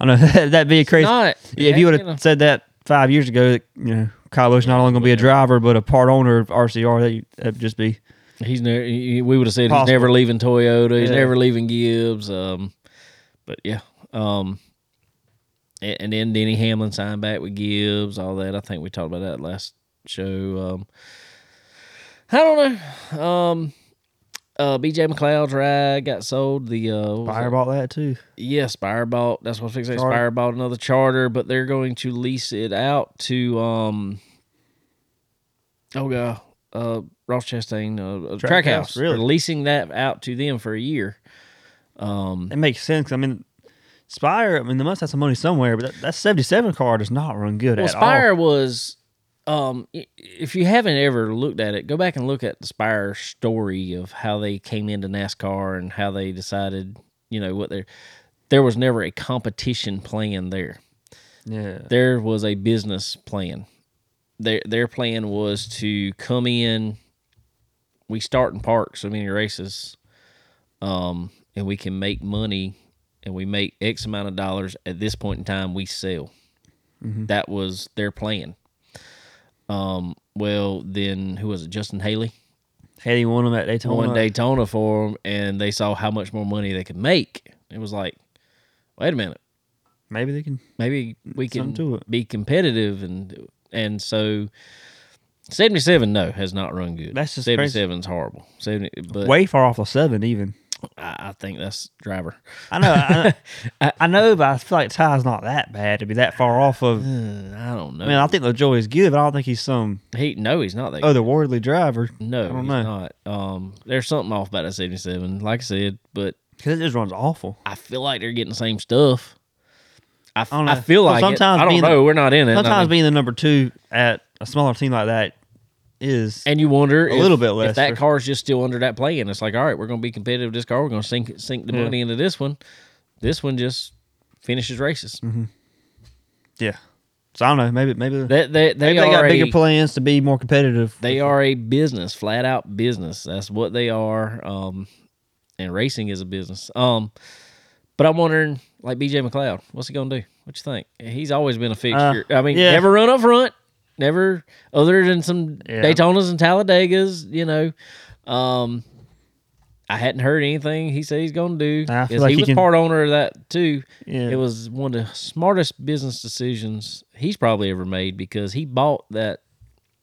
I don't know. that'd be a crazy. Not. yeah, if you would have said that five years ago, that, you know, Kyle Busch not only going to be a driver but a part owner of RCR, that that'd just be. he's never. We would have said Possible. he's never leaving Toyota. He's Yeah. never leaving Gibbs. Um, but yeah. Um, and, and then Denny Hamlin signed back with Gibbs. All that. I think we talked about that last show. Um, I don't know. Um, uh, BJ McLeod's ride got sold. The uh, what was Fire that? bought that too. Yeah, Spire bought. That's what I was fixing. to say. Charter. Spire bought another charter, but they're going to lease it out to um. Oh god, uh, Ross Chastain, uh, uh, Track Trackhouse. House, really? They're leasing that out to them for a year. Um, It makes sense. I mean, Spire. I mean, they must have some money somewhere, but that, that seventy-seven car does not run good well, at Spire all. Spire was. Um, if you haven't ever looked at it, go back and look at the Spire story of how they came into NASCAR and how they decided. You know what they're. There was never a competition plan there. Yeah. there was a business plan. Their their plan was to come in. We start and park so many races, um, and we can make money, and we make X amount of dollars. At this point in time, we sell. That was their plan. Um, well, then who was it? Justin Haley Haley won them at Daytona. won Daytona for them, and they saw how much more money they could make. It was like, wait a minute Maybe they can. maybe we can to it. be competitive and and so 77 no has not run good That's just crazy. 77's horrible 70 but way far off of seven even. I, I think that's driver I know, I, I know, but I feel like Ty's not that bad to be that far off of. I don't know I mean, I think LaJoie is good, but I don't think he's some he no he's not that otherworldly driver. no I don't he's know. not um there's something off about that 77 like i said but Because it just runs awful. i feel like they're getting the same stuff i, don't I know. feel Well, like sometimes i don't being the- know we're not in it I Sometimes mean, being the number two at a smaller team like that, is And you wonder A if- little bit less. if that car is just still under that plan. It's like, all right, we're going to be competitive. with This car, we're going to sink sink the Yeah. money into this one. This one just finishes races. yeah. So I don't know. Maybe maybe They they they, maybe they got bigger plans to be more competitive. they are a business, flat out business. That's what they are. Um, and racing is a business. Um, but I'm wondering, like BJ McLeod, what's he going to do? What you think? He's always been a fixture. I mean, Uh, yeah. never run up front. Never, other than some Yeah. Daytonas and Talladegas, you know. Um, I hadn't heard anything he said he's going to do. I feel like he he was can- part owner of that too. Yeah. It was one of the smartest business decisions he's probably ever made because he bought that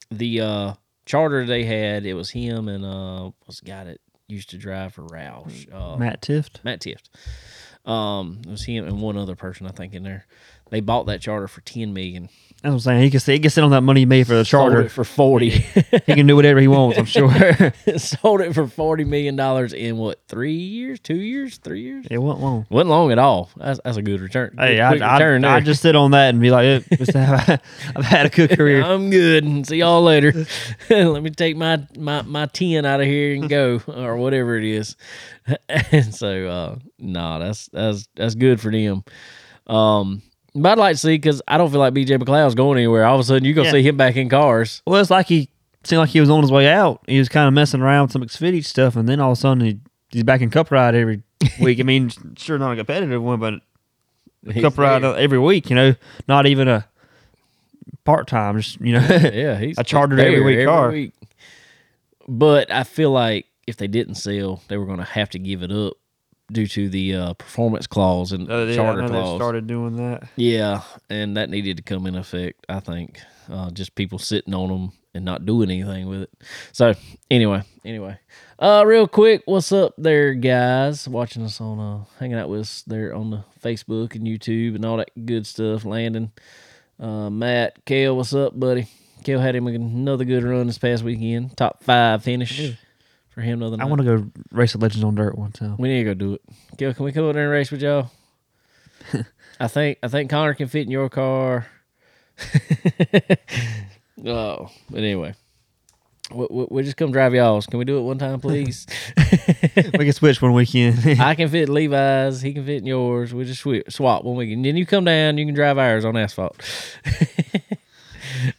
the uh, charter they had. It was him and uh, what's the guy that used to drive for Roush, uh, Matt Tifft. Matt Tifft. Um, it was him and one other person I think in there. They bought that charter for ten million. That's what I'm saying. He can sit, he can sit on that money he made for the charter. for forty. he can do whatever he wants. I'm sure. Sold it for forty million dollars in what? Three years? Two years? Three years? it wasn't long. wasn't long at all. That's, that's a good return. Hey, Good- I, I, return I there. just sit on that and be like, eh, have- I've had a good career. I'm good. See y'all later. Let me take my my my ten out of here and go, or whatever it is. and so, uh, no, that's that's that's good for them. Um, but I'd like to see because I don't feel like BJ McLeod's going anywhere. All of a sudden, you're gonna Yeah. see him back in cars. Well, it's like he seemed like he was on his way out. He was kind of messing around with some Xfinity stuff, and then all of a sudden he, he's back in Cup Ride every week. I mean, sure not a competitive one, but He's Cup Ride there. every week. You know, not even a part time. Just you know, Yeah, he's a chartered he's every there week car. week. But I feel like if they didn't sell, they were going to have to give it up due to the uh, performance clause and Uh, yeah, I charter know they clause. started doing that. Yeah, and that needed to come in effect. I think uh, just people sitting on them and not doing anything with it. So anyway, anyway, uh, real quick, what's up there, guys? Watching us on, uh, hanging out with us there on the Facebook and YouTube and all that good stuff. Landon, uh, Matt, Kale, what's up, buddy? Kale had him another good run this past weekend. Top five finish for him the other night. I want to go race a Legends on Dirt one time. We need to go do it. Gil, can we come over there and race with y'all? I think I think Connor can fit in your car. oh, but anyway, we, we, we just come drive y'all's. Can we do it one time, please? we can switch one weekend. I can fit Levi's. He can fit in yours. We just swap one weekend. Then you come down. You can drive ours on asphalt.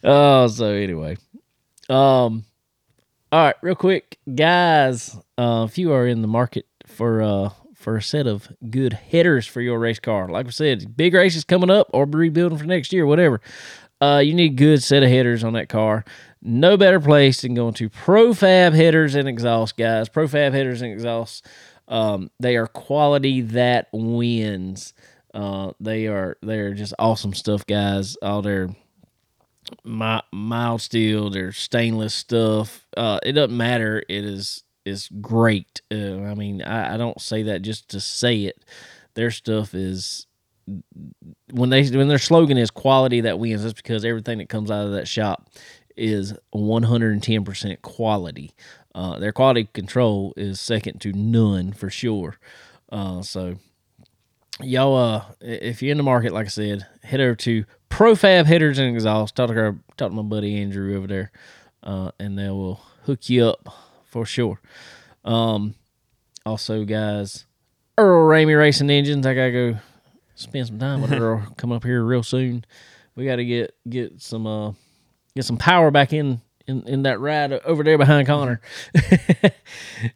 oh, so anyway, um, all right, real quick, guys. Uh, if you are in the market for uh for a set of good headers for your race car, like I said, big races coming up or rebuilding for next year, whatever. Uh, you need good set of headers on that car. No better place than going to Profab Headers and Exhaust, guys. Profab Headers and Exhausts. Um, they are quality that wins. Uh, they are they're just awesome stuff, guys. All their mi- mild steel, their stainless stuff. Uh, it doesn't matter. It is is great. Uh, I mean, I, I don't say that just to say it. Their stuff is when they when their slogan is quality that wins. That's because everything that comes out of that shop is 110% quality. Uh, their quality control is second to none for sure. Uh, so y'all uh if you're in the market like i said head over to profab headers and exhaust talk to our, talk to my buddy andrew over there uh and they will hook you up for sure um also guys earl ramey racing engines i gotta go spend some time with earl coming up here real soon we gotta get get some uh get some power back in in, in that ride over there behind Connor.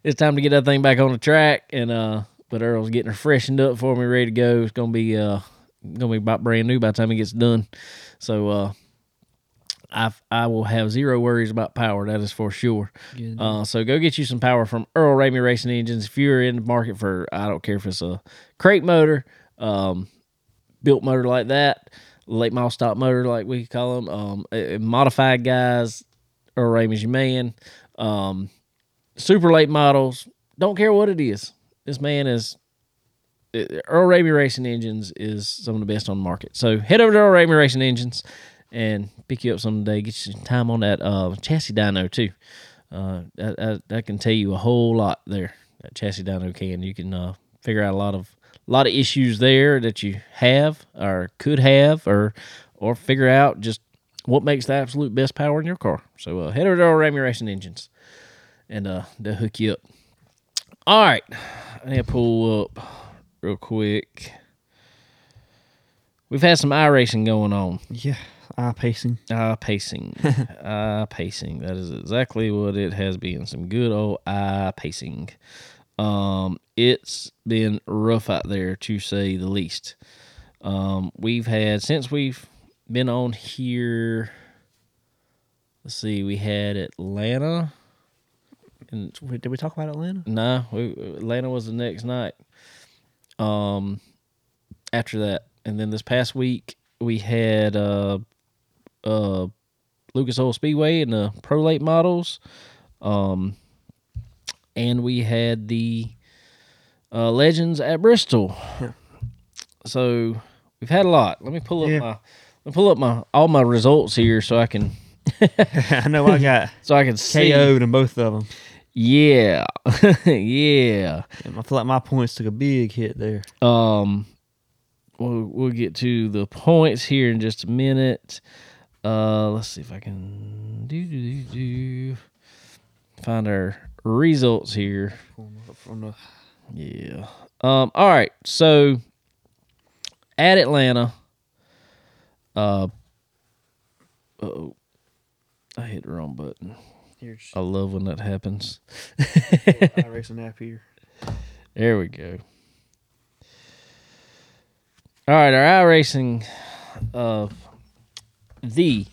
it's time to get that thing back on the track, and uh, but Earl's getting her freshened up for me, ready to go. It's gonna be uh, gonna be about brand new by the time it gets done. So uh, I I will have zero worries about power. That is for sure. Uh, so go get you some power from Earl Ramey Racing Engines. If you're in the market for, I don't care if it's a crate motor, um, built motor like that, late model stock motor like we call them, um, modified guys. Earl Ramey's your man. Um, super late models, don't care what it is. This man is Earl Ramey Racing Engines is some of the best on the market. So head over to Earl Ramey Racing Engines and pick you up some someday. Get you some time on that uh, chassis dyno too. Uh, that, that, can tell you a whole lot there. That chassis dyno can. You can uh, figure out a lot of a lot of issues there that you have or could have or or figure out just what makes the absolute best power in your car. So uh, head over to our Ramey Racing Engines, and uh, they'll hook you up. All right, I need to pull up real quick. We've had some iRacing going on. Yeah, eye pacing. Eye pacing. eye pacing. That is exactly what it has been. Some good old eye pacing. Um, it's been rough out there to say the least. Um, we've had since we've been on here. Let's see, we had Atlanta. And Did we talk about Atlanta? no, we, Atlanta was the next night. Um, after that, and then this past week we had uh, uh, Lucas Oil Speedway and the Pro Late models, um, and we had the uh, Legends at Bristol. Yeah. So we've had a lot. Let me pull up Yeah. my let me pull up my all my results here so I can I know I got so I can see. KO'd in both of them. Yeah, yeah. I feel like my points took a big hit there. Um, we'll we'll get to the points here in just a minute. Uh, let's see if I can do do do do find our results here. From the Yeah. Um. All right. So at Atlanta. Uh. Oh, I hit the wrong button. Here's I love when that happens. I iRacing app here. There we go. All right, our iRacing of the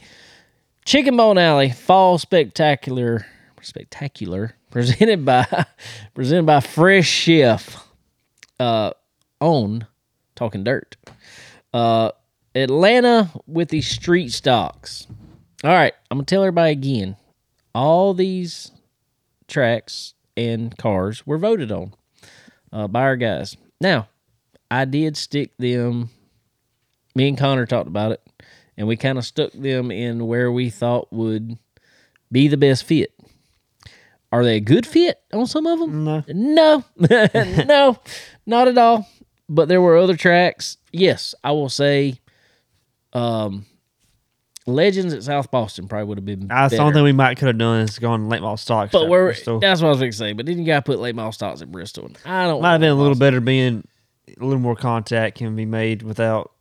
Chicken Bone Alley Fall Spectacular Spectacular presented by presented by Fresh Chef uh on Talking Dirt. Uh Atlanta with the street stocks. All right, I'm gonna tell everybody again. All these tracks and cars were voted on uh, by our guys. Now, I did stick them. Me and Connor talked about it, and we kind of stuck them in where we thought would be the best fit. Are they a good fit on some of them? No. No, no, not at all. But there were other tracks. Yes, I will say, um, Legends at South Boston probably would have been. That's the better. only thing we might could have done is gone late model stocks. But we're Bristol. that's what I was going to say. But then you got to put late model stocks at Bristol. And I don't. might have been a little Boston. better being a little more contact can be made without.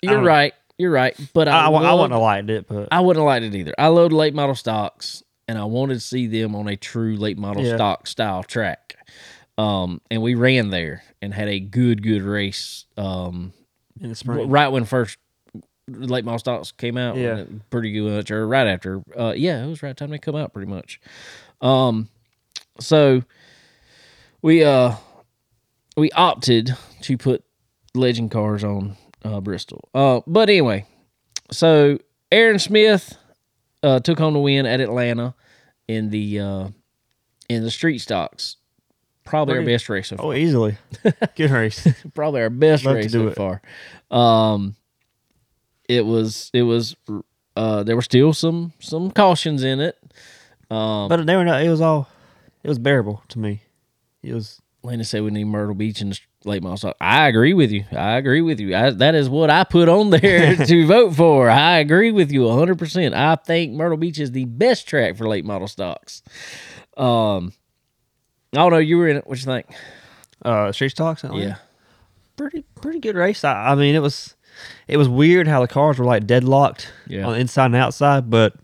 You're right. You're right. But I, I, would, I wouldn't have liked it, but I wouldn't have liked it either. I load late model stocks, and I wanted to see them on a true late model Yeah. stock style track. Um, and we ran there and had a good, good race. Um, in the spring. right when first late model stocks came out. Yeah. pretty good much, or right after. Uh, yeah, it was right time they come out, pretty much. Um, so we uh we opted to put legend cars on uh, Bristol. Uh, but anyway, so Aaron Smith uh, took home the win at Atlanta in the uh, in the street stocks. Probably our best race so far Oh, easily. Good race. probably our best Love to race do so it. far. Um, it was it was uh there were still some some cautions in it. Um, but they were not, it was all, it was bearable to me. It was, Lena said we need Myrtle Beach in the late model stock. I agree with you. I agree with you. I, that is what I put on there to vote for. I agree with you 100%. I think Myrtle Beach is the best track for late model stocks. Um, I don't know. You were in it. What you think? uh, street stocks. Yeah. Pretty, pretty good race. I, I mean, it was, it was weird how the cars were like deadlocked Yeah. on the inside and outside, but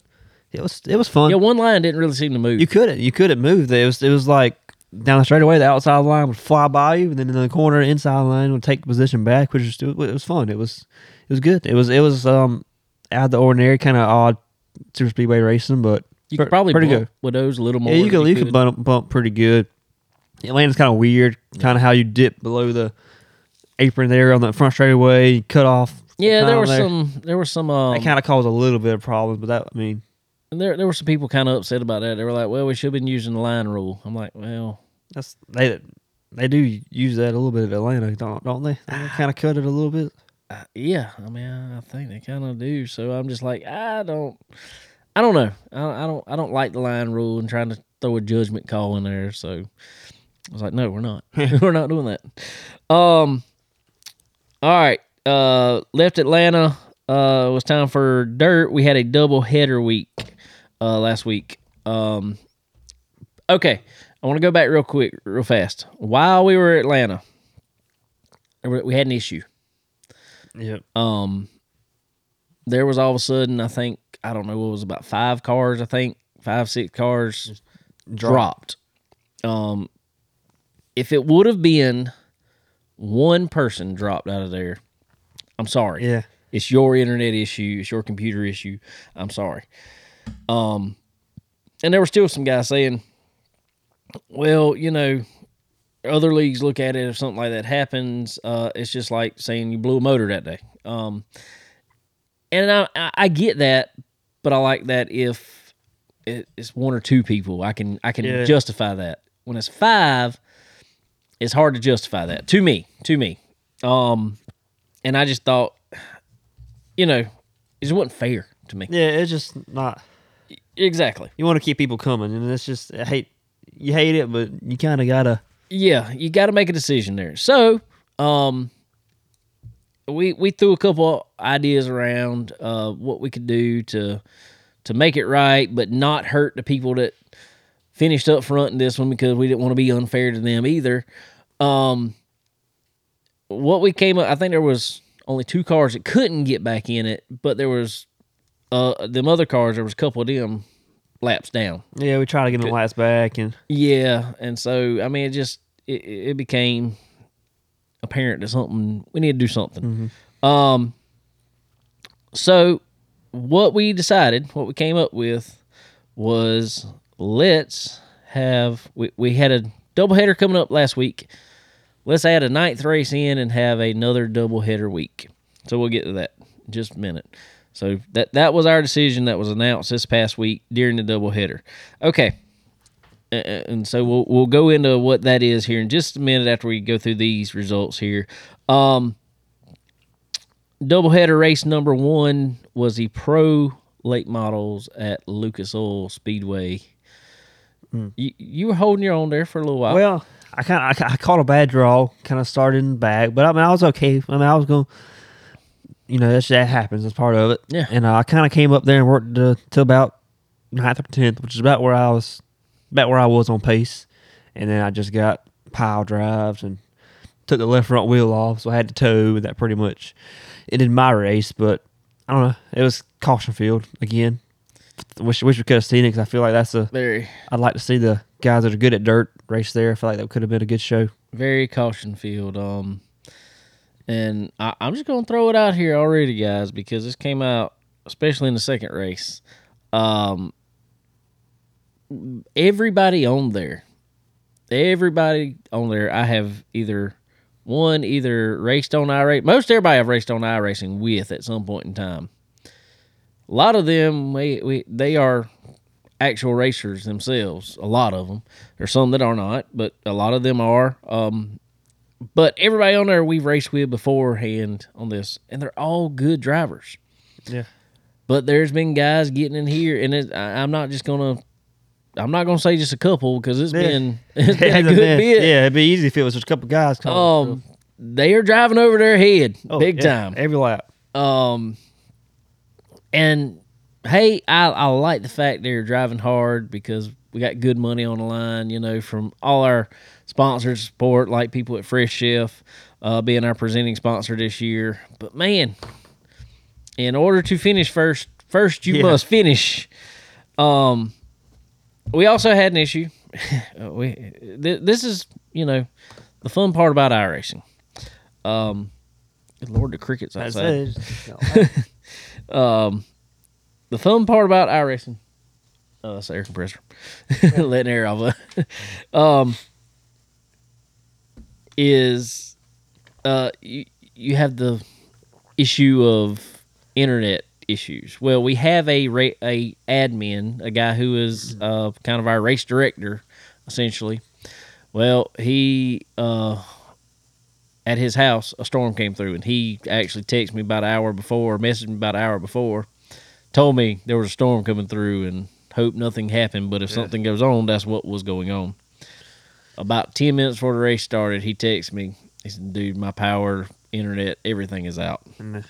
it was, it was fun. Yeah, one line didn't really seem to move. You couldn't. You couldn't move. It was. It was like down the straightaway. The outside line would fly by you, and then in the corner, inside line would take the position back, which was. It was fun. It was. It was good. It was. It was um out of the ordinary, kind of odd super speedway racing, but you could probably pretty bump good. with those a little more. Yeah, you could. You could bump, bump pretty good. Atlanta's kind of weird. Kind of how you dip below the apron there on the front straightaway, cut off. Yeah, there were some. There were some. Um, That kind of caused a little bit of problems, but that I mean, there there were some people kind of upset about that. They were like, "Well, we should have been using the line rule." I'm like, "Well, that's they. They do use that a little bit at Atlanta, don't don't they? They kind of cut it a little bit. uh, yeah. I mean, I, I think they kind of do." So I'm just like, I don't, I don't know. I, I don't, I don't like the line rule and trying to throw a judgment call in there. So I was like, "No, we're not. we're not doing that." Um. All right. Uh, left Atlanta. uh, it was time for dirt. We had a double header week uh, last week. Um, okay, I want to go back real quick, real fast. While we were at Atlanta, we had an issue. Yep. Um, there was all of a sudden, I think, I don't know, what was about five cars, I think, five, six cars dropped. Um, if it would have been one person dropped out of there, I'm sorry. Yeah. It's your internet issue. It's your computer issue. I'm sorry. Um, and there were still some guys saying, "Well, you know, other leagues look at it if something like that happens. Uh, it's just like saying you blew a motor that day." Um, and I, I, get that, but I like that if it's one or two people, I can I can Yeah. justify that. When it's five, it's hard to justify that to me. To me, um, and I just thought, you know, it just wasn't fair to me. Yeah, it's just not. Exactly. You want to keep people coming, and it's just I hate. You hate it, but you kind of gotta. Yeah, you got to make a decision there. So, um, we we threw a couple ideas around uh, what we could do to to make it right, but not hurt the people that finished up front in this one because we didn't want to be unfair to them either. Um, what we came up, I think there was only two cars that couldn't get back in it, but there was uh them other cars. There was a couple of them laps down. Yeah, we tried to get the laps back, and Yeah, and so I mean, it just it, it became apparent that something we need to do something. Um, so what we decided, what we came up with, was let's have we we had a doubleheader coming up last week. Let's add a ninth race in and have another doubleheader week. So we'll get to that just a minute. So that that was our decision that was announced this past week during the doubleheader. Okay and so we'll we'll go into what that is here in just a minute after we go through these results here. Um, doubleheader race number one was the pro late models at Lucas Oil Speedway. You you were holding your own there for a little while. well, I kind of I, I caught a bad draw, kind of started in the back, but I mean I was okay. I mean I was going, you know, that's, that happens. That's part of it. Yeah. And uh, I kind of came up there and worked to, till about ninth or tenth, which is about where I was, about where I was on pace, and then I just got pile drives and took the left front wheel off, so I had to tow, and that pretty much ended my race. But I don't know, it was caution field again. Wish wish we could have seen it because I feel like that's a very I'd like to see the guys that are good at dirt race there. I feel like that could have been a good show. very caution field. Um, and I, I'm just gonna throw it out here already, guys, because this came out, especially in the second race. Um, everybody on there, everybody on there, I have either one either raced on iRacing. Most everybody I've raced on iRacing with at some point in time. A lot of them, we, we they are actual racers themselves. A lot of them. There's some that are not, but a lot of them are. Um, but everybody on there we've raced with beforehand on this, and they're all good drivers. Yeah. But there's been guys getting in here, and it, I, I'm not just gonna. I'm not gonna say just a couple because it's Yeah. been it's been a good bit. Yeah, it'd be easy if it was just a couple guys coming. Um, they are driving over their head Oh, big yeah, time. every lap. Um, and hey, I I like the fact they're driving hard because we got good money on the line. You know, from all our sponsors support, like people at Fresh Chef, uh, being our presenting sponsor this year. But man, in order to finish first, first you Yeah. must finish. Um, we also had an issue. We th- this is you know the fun part about iRacing. Um, lord, the crickets outside. Um, the fun part about iRacing, oh, that's the air compressor, letting air off. um, is uh you you have the issue of internet issues. Well, we have a ra- a admin, a guy who is uh kind of our race director, essentially. Well, he uh at his house, a storm came through, and he actually texted me about an hour before, messaged me about an hour before, told me there was a storm coming through, and hope nothing happened. But if something goes on, that's what was going on. About ten minutes before the race started, he texted me. He said, "Dude, my power, internet, everything is out." Uh,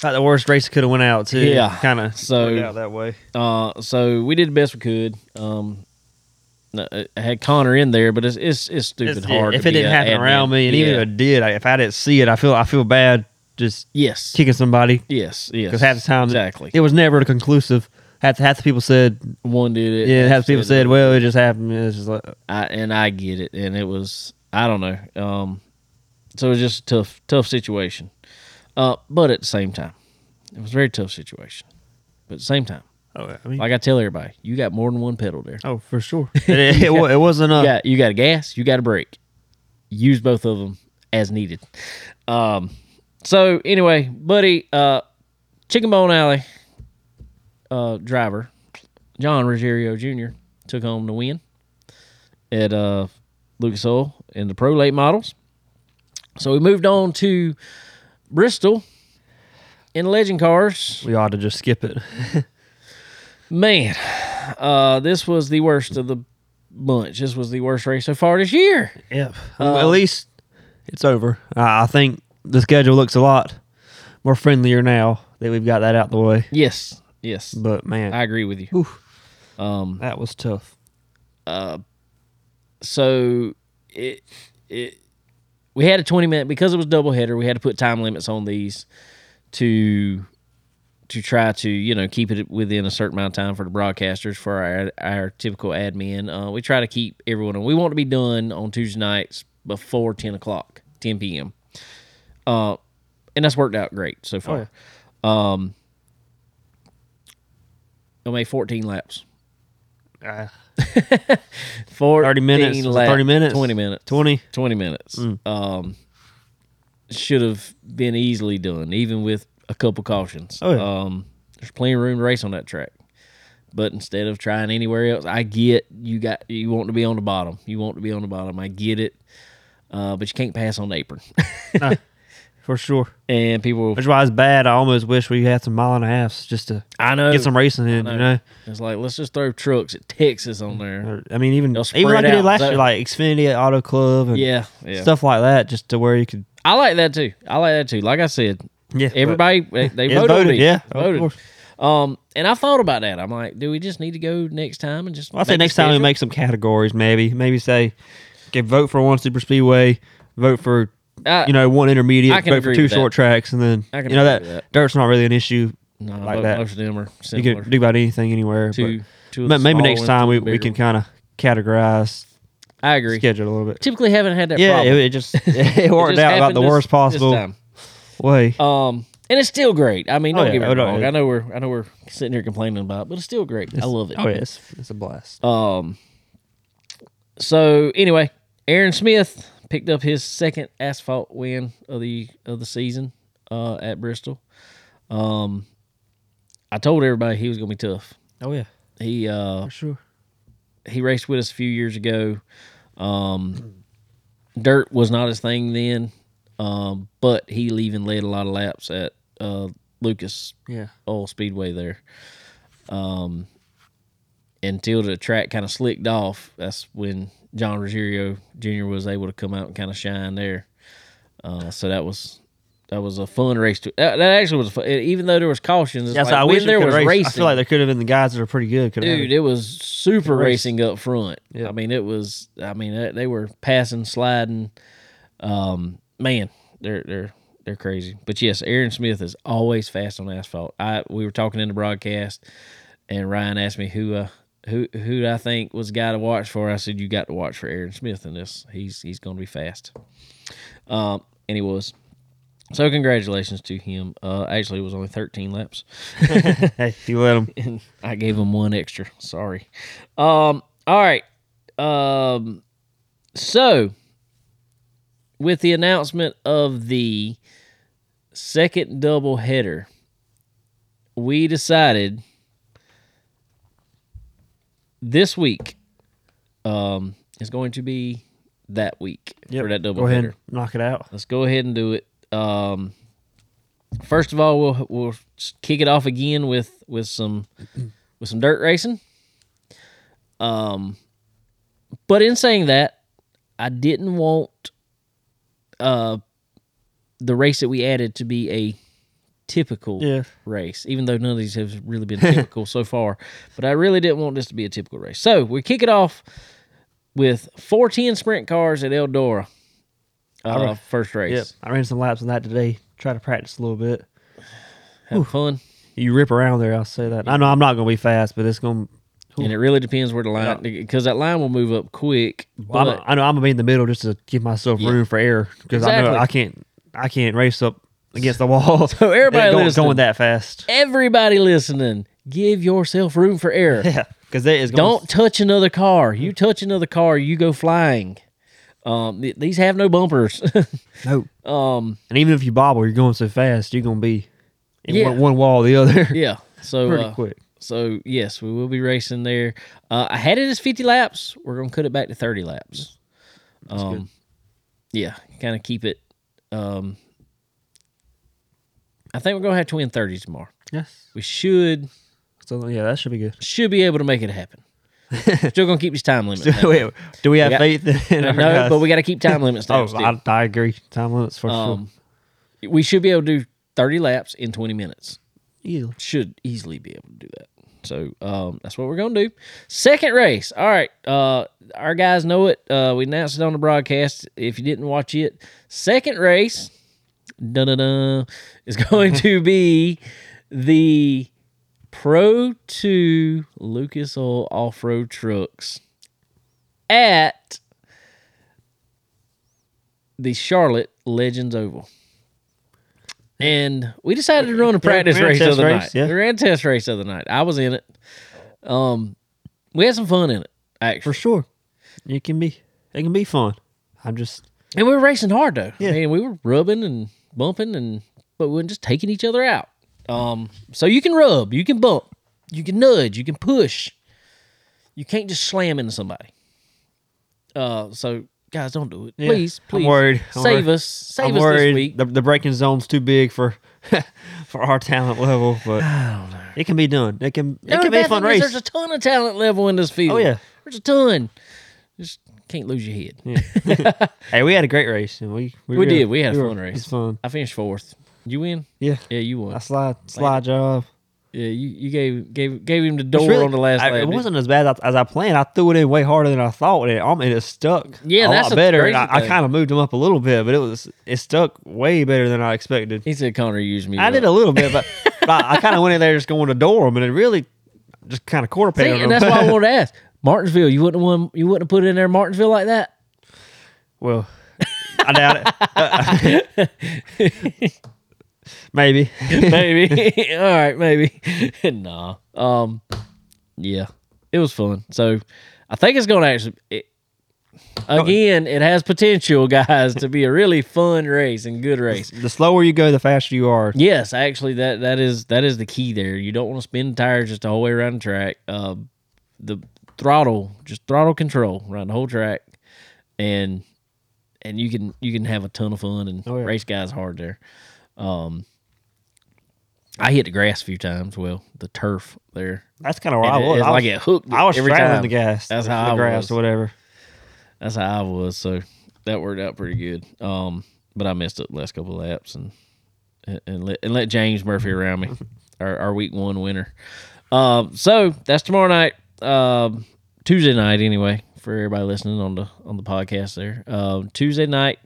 Thought the worst race could have went out too. Yeah. kind of So- out that way. Uh, so we did the best we could. Um, I had Connor in there, but it's it's, it's stupid It's- hard. if it didn't happen admin. around me, and even if it did, if I didn't see it, I feel I feel bad just yes, kicking somebody yes, yes, because half the time exactly. it was never a conclusive. Half half the people said One did it. yeah, half the people said it. well it just happened. It's just like I, and I get it, and it was I don't know. Um, so it was just a tough, tough situation. Uh, but at the same time, it was a very tough situation. But at the same time, oh I mean like I tell everybody, you got more than one pedal there. oh for sure it, it, it, it wasn't You a got you got a gas, you got a brake. Use both of them as needed. Um, so anyway, buddy, uh, Chicken Bone Alley uh, driver John Ruggiero Jr. took home the win at uh, Lucas Oil in the Pro Late models. So we moved on to Bristol in Legend cars. we ought to just skip it. Man, uh, this was the worst of the bunch. This was the worst race so far this year. Yep. Um, at least it's over. I I think the schedule looks a lot more friendlier now that we've got that out the way. Yes, yes, But man, I agree with you. whew, Um, that was tough. so it it we had a twenty minute because it was double header. We had to put time limits on these to to try to you know keep it within a certain amount of time for the broadcasters for our our typical admin. Uh, we try to keep everyone. on. We want to be done on Tuesday nights before ten o'clock, ten p.m. Uh, and that's worked out great so far. Um, I made fourteen laps. Uh, 14 30 minutes. Laps, 30 minutes? 20 minutes. 20. 20 minutes. Mm. Um, should have been easily done, even with a couple cautions. Oh, yeah. Um, there's plenty of room to race on that track. But instead of trying anywhere else, I get you got you want to be on the bottom. You want to be on the bottom. I get it. Uh, but you can't pass on the apron. For sure. and people, Which why it's bad. I almost wish we had some mile and a halves just to I know, get some racing in, I you know. know? it's like let's just throw trucks at Texas on there. I mean, even even like I did last so- year, like Xfinity Auto Club and Yeah, yeah. stuff like that, just to where you could. I like that too. I like that too. Like I said, Yeah, everybody they, they it's voted, voted, yeah, of voted. course. Um, and I thought about that. I'm like, do we just need to go next time and just? Well, I say next time we make some categories, maybe maybe say, okay, vote for one super speedway, vote for I- you know one intermediate, vote for two with that. short tracks, and then you know that, that. dirt's not really an issue. no, like that. most of them are similar. You can do about anything anywhere. two, two. maybe next time we, we can kind of categorize I agree. schedule a little bit. Typically, haven't had that. Yeah, problem. it, it just it worked just out about the worst possible time. Way. Um, and it's still great. I mean, Oh, don't yeah. get me Oh, no, wrong. it- I know we're I know we're sitting here complaining about, it, but it's still great. I love it. Oh, yeah, it's, it's a blast. Um. So anyway, Aaron Smith picked up his second asphalt win of the of the season uh, at Bristol. Um, I told everybody he was going to be tough. Oh yeah, He uh, for sure. he raced with us a few years ago. Um, dirt was not his thing then, um, but he even led a lot of laps at uh, Lucas Yeah, Oil Speedway there. Um, until the track kind of slicked off, that's when John Ruggiero Jr. was able to come out and kind of shine there. Uh, so that was that was a fun race. To, that, that actually was a fun. Even though there was cautions, yeah. so I wish there was race. racing. I feel like there could have been the guys that are pretty good. Could Dude, it was super racing up front. Yeah. I mean, it was. I mean, they- they were passing, sliding. Um, man, they're they're they're crazy. But yes, Aaron Smith is always fast on asphalt. I we were talking in the broadcast, and Ryan asked me who uh who who I think was the guy to watch for. I said you got to watch for Aaron Smith in this. He's he's going to be fast. Um, and he was. So congratulations to him. Uh, actually, it was only 13 laps. you let them. and I gave him one extra. Sorry. Um. All right. Um. So, with the announcement of the second double header, we decided this week um is going to be that week for that double Go ahead, header. knock it out. Let's go ahead and do it. Um, first of all, we'll we'll kick it off again with with some with some dirt racing. Um, but in saying that, I didn't want uh the race that we added to be a typical Yeah. race, even though none of these have really been typical so far. But I really didn't want this to be a typical race. So we kick it off with 410 sprint cars at Eldora. Uh, Alright. first race. Yep. I ran some laps on that today. Try to practice a little bit. Have fun. You rip around there, I'll say that. I know I'm not gonna be fast, but it's gonna And it really depends where the line, because that line will move up quick. Well, But I know I'm gonna be in the middle just to give myself Yeah. room for error because I know I can't I can't race up against the wall. So everybody going, listening- going that fast. everybody listening, give yourself room for error. Yeah, because that is going Don't touch another car. You touch another car, you go flying. Um, th- these have no bumpers. no. um, And even if you bobble, you're going so fast, you're gonna be in Yeah. one, one wall or the other. yeah. So Pretty uh, quick. So yes, we will be racing there. Uh, I had it as fifty laps. We're gonna cut it back to thirty laps. um, good. yeah, kind of keep it. Um, I think we're gonna have twin thirties tomorrow. Yes. We should So yeah, that should be good. should be able to make it happen. Still gonna keep these time limits. So, though. wait, do we have got- faith in our no, guys? but we got to keep time limits. Oh. I, I agree. Time limits for um, we should be able to do thirty laps in twenty minutes. Easily. should easily be able to do that. So um, that's what we're gonna do. Second race. All right. Uh, our guys know it. Uh, we announced it on the broadcast. If you didn't watch it, second race, da da da, is going to be the Pro Two Lucas Oil Off Road Trucks at the Charlotte Legends Oval. And we decided to run a practice we ran a race the other race, night. yeah. We ran a test race the other night. I was in it. Um, we had some fun in it, Actually, For sure. It can be. It can be fun. I'm just. And we were racing hard though. Yeah. I mean, we were rubbing and bumping and but we weren't just taking each other out. Um, so you can rub, you can bump, you can nudge, you can push. You can't just slam into somebody. Uh, so guys, don't do it. Yeah, Please, I'm please. worried. I'm save worried. us. Save I'm us worried this week. The, the braking zone's too big for for our talent level, but it can be done. It can. It No, can be a fun race. There's a ton of talent level in this field. Oh, yeah. there's a ton. Just can't lose your head. Hey, we had a great race, and we we, We really- did. We had a were- fun It race. was fun. I finished fourth. You win? Yeah, Yeah, you won. I slide slide job. Yeah, you, you gave gave gave him the door really- on the last I-. It wasn't as bad as, as I planned. I threw it in way harder than I thought, and it, um, it stuck. Yeah, a that's lot better. I, I kind of moved him up a little bit, but it was it stuck way better than I expected. He said Connor used me. I up. did a little bit, but, but I, I kind of went in there just going to door them, and it really just kind of quarter pegged and that's why I wanted to ask Martinsville. You wouldn't have won. You wouldn't put it in there, Martinsville, like that. Well, I doubt it. Maybe. maybe. All right, maybe. nah. Um. Yeah, it was fun. So, I think it's going to actually. It, again, it has potential, guys, to be a really fun race and good race. the slower you go, the faster you are. Yes, actually, that that is that is the key there. You don't want to spin tires just the whole way around the track. Uh, the throttle, just throttle control around the whole track, and and you can you can have a ton of fun and Oh, yeah. race guys hard there. Um, I hit the grass a few times. Well, the turf there. That's kind of where I And it- was. it's I like was, it hooked. I was every straddling the gas. That's how the I grass was. or whatever. That's how I was. So that worked out pretty good. Um, but I messed up the last couple of laps and and, and let and let James Murphy around me, our, our week one winner. Um, so that's tomorrow night, um, Tuesday night anyway for everybody listening on the on the podcast there. Um, Tuesday night,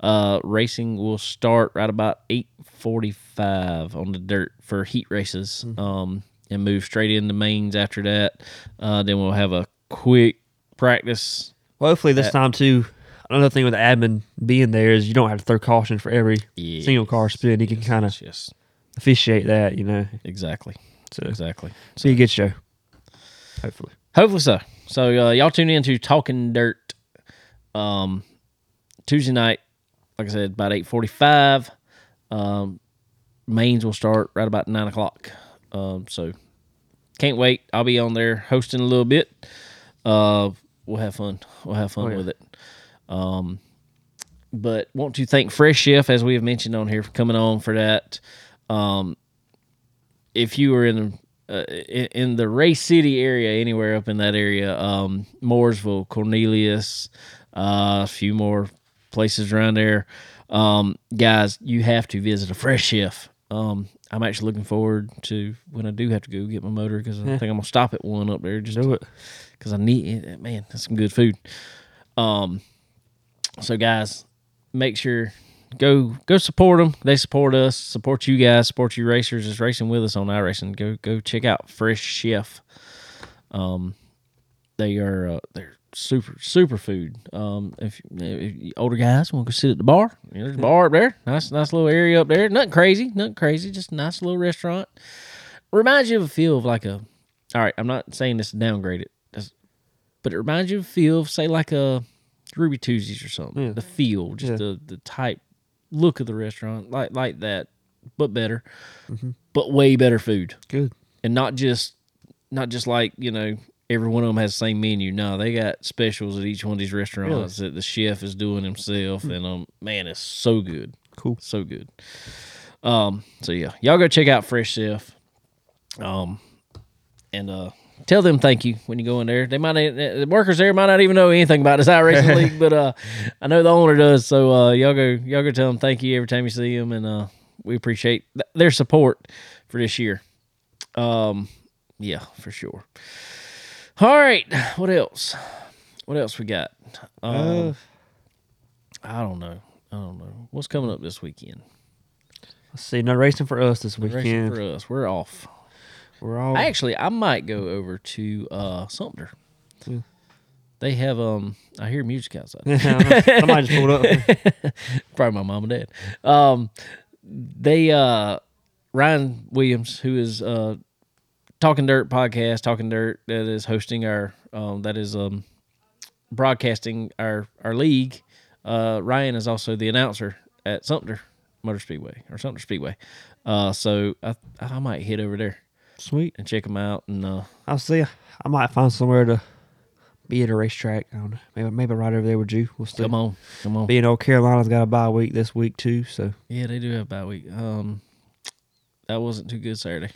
uh, racing will start right about eight forty five on the dirt for heat races. Um, and move straight into mains after that. Uh, then we'll have a quick practice Well, hopefully this time too. Another thing with the admin being there is you don't have to throw caution for every Yes. single car spin. You can kind of Yes, officiate that. You know, exactly, so exactly. be a good show. Hopefully, Hopefully so. So uh, y'all tune in to Talking Dirt, um, Tuesday night. Like I said, about eight forty-five. Um, mains will start right about nine o'clock. Um, so can't wait. I'll be on there hosting a little bit. Uh, we'll have fun. We'll have fun Oh, yeah. with it. Um, but want to thank Fresh Chef as we have mentioned on here for coming on for that. Um, if you were in uh, in, in the Race City area, anywhere up in that area, um, Mooresville, Cornelius, uh, a few more places around there, um, guys, you have to visit a Fresh Chef Um, I'm actually looking forward to when I do have to go get my motor because I Yeah. think I'm gonna stop at one up there just Do it. because I need it. Man, that's some good food. Um, so guys, make sure go go support them. They support us, support you guys, support you racers that's racing with us on iRacing. Go go check out Fresh Chef. Um, they are uh, they're super super food. Um, if, if you older guys want to go sit at the bar, you know, there's a bar up there. Nice nice little area up there. Nothing crazy, nothing crazy. Just a nice little restaurant. Reminds you of a feel of like a. All right, I'm not saying this to downgrade it, that's- but it reminds you of a feel of say like a Ruby Tuesdays or something. Yeah. The feel, just Yeah. the the type look of the restaurant, like like that, but better, Mm-hmm. but way better food Good. and not just not just like you know every one of them has the same menu. No, they got specials at each one of these restaurants that the chef is doing himself, and um, man, it's so good, Cool. so good. Um, so yeah, y'all go check out Fresh Chef, um, and uh. Tell them thank you when you go in there. They might the workers there might not even know anything about this iRacing league, but uh, I know the owner does. So uh, y'all go y'all go tell them thank you every time you see them, and uh, we appreciate th- their support for this year. Um, yeah, for sure. All right, what else? What else we got? Um, Uh, I don't know. I don't know. What's coming up this weekend? let's see. No racing for us this Racing weekend. for us. We're off. We're all. Actually, I might go over to uh Sumter. Yeah. They have um. I hear music outside. Somebody just pulled up. Probably my mom and dad. Um, they uh, Ryan Williams, who is uh, Talking Dirt podcast, Talking Dirt, that is hosting our um, that is um, broadcasting our our league. Uh, Ryan is also the announcer at Sumter Motor Speedway or Sumter Speedway. Uh, so I I might head over there Sweet. and check them out and uh, I'll see. I might find somewhere to be at a racetrack. I don't know. Maybe maybe right over there with you. We'll see. come on, come on. Being Old Carolina's got a bye week this week too. So Yeah, they do have a bye week. Um, that wasn't too good Saturday.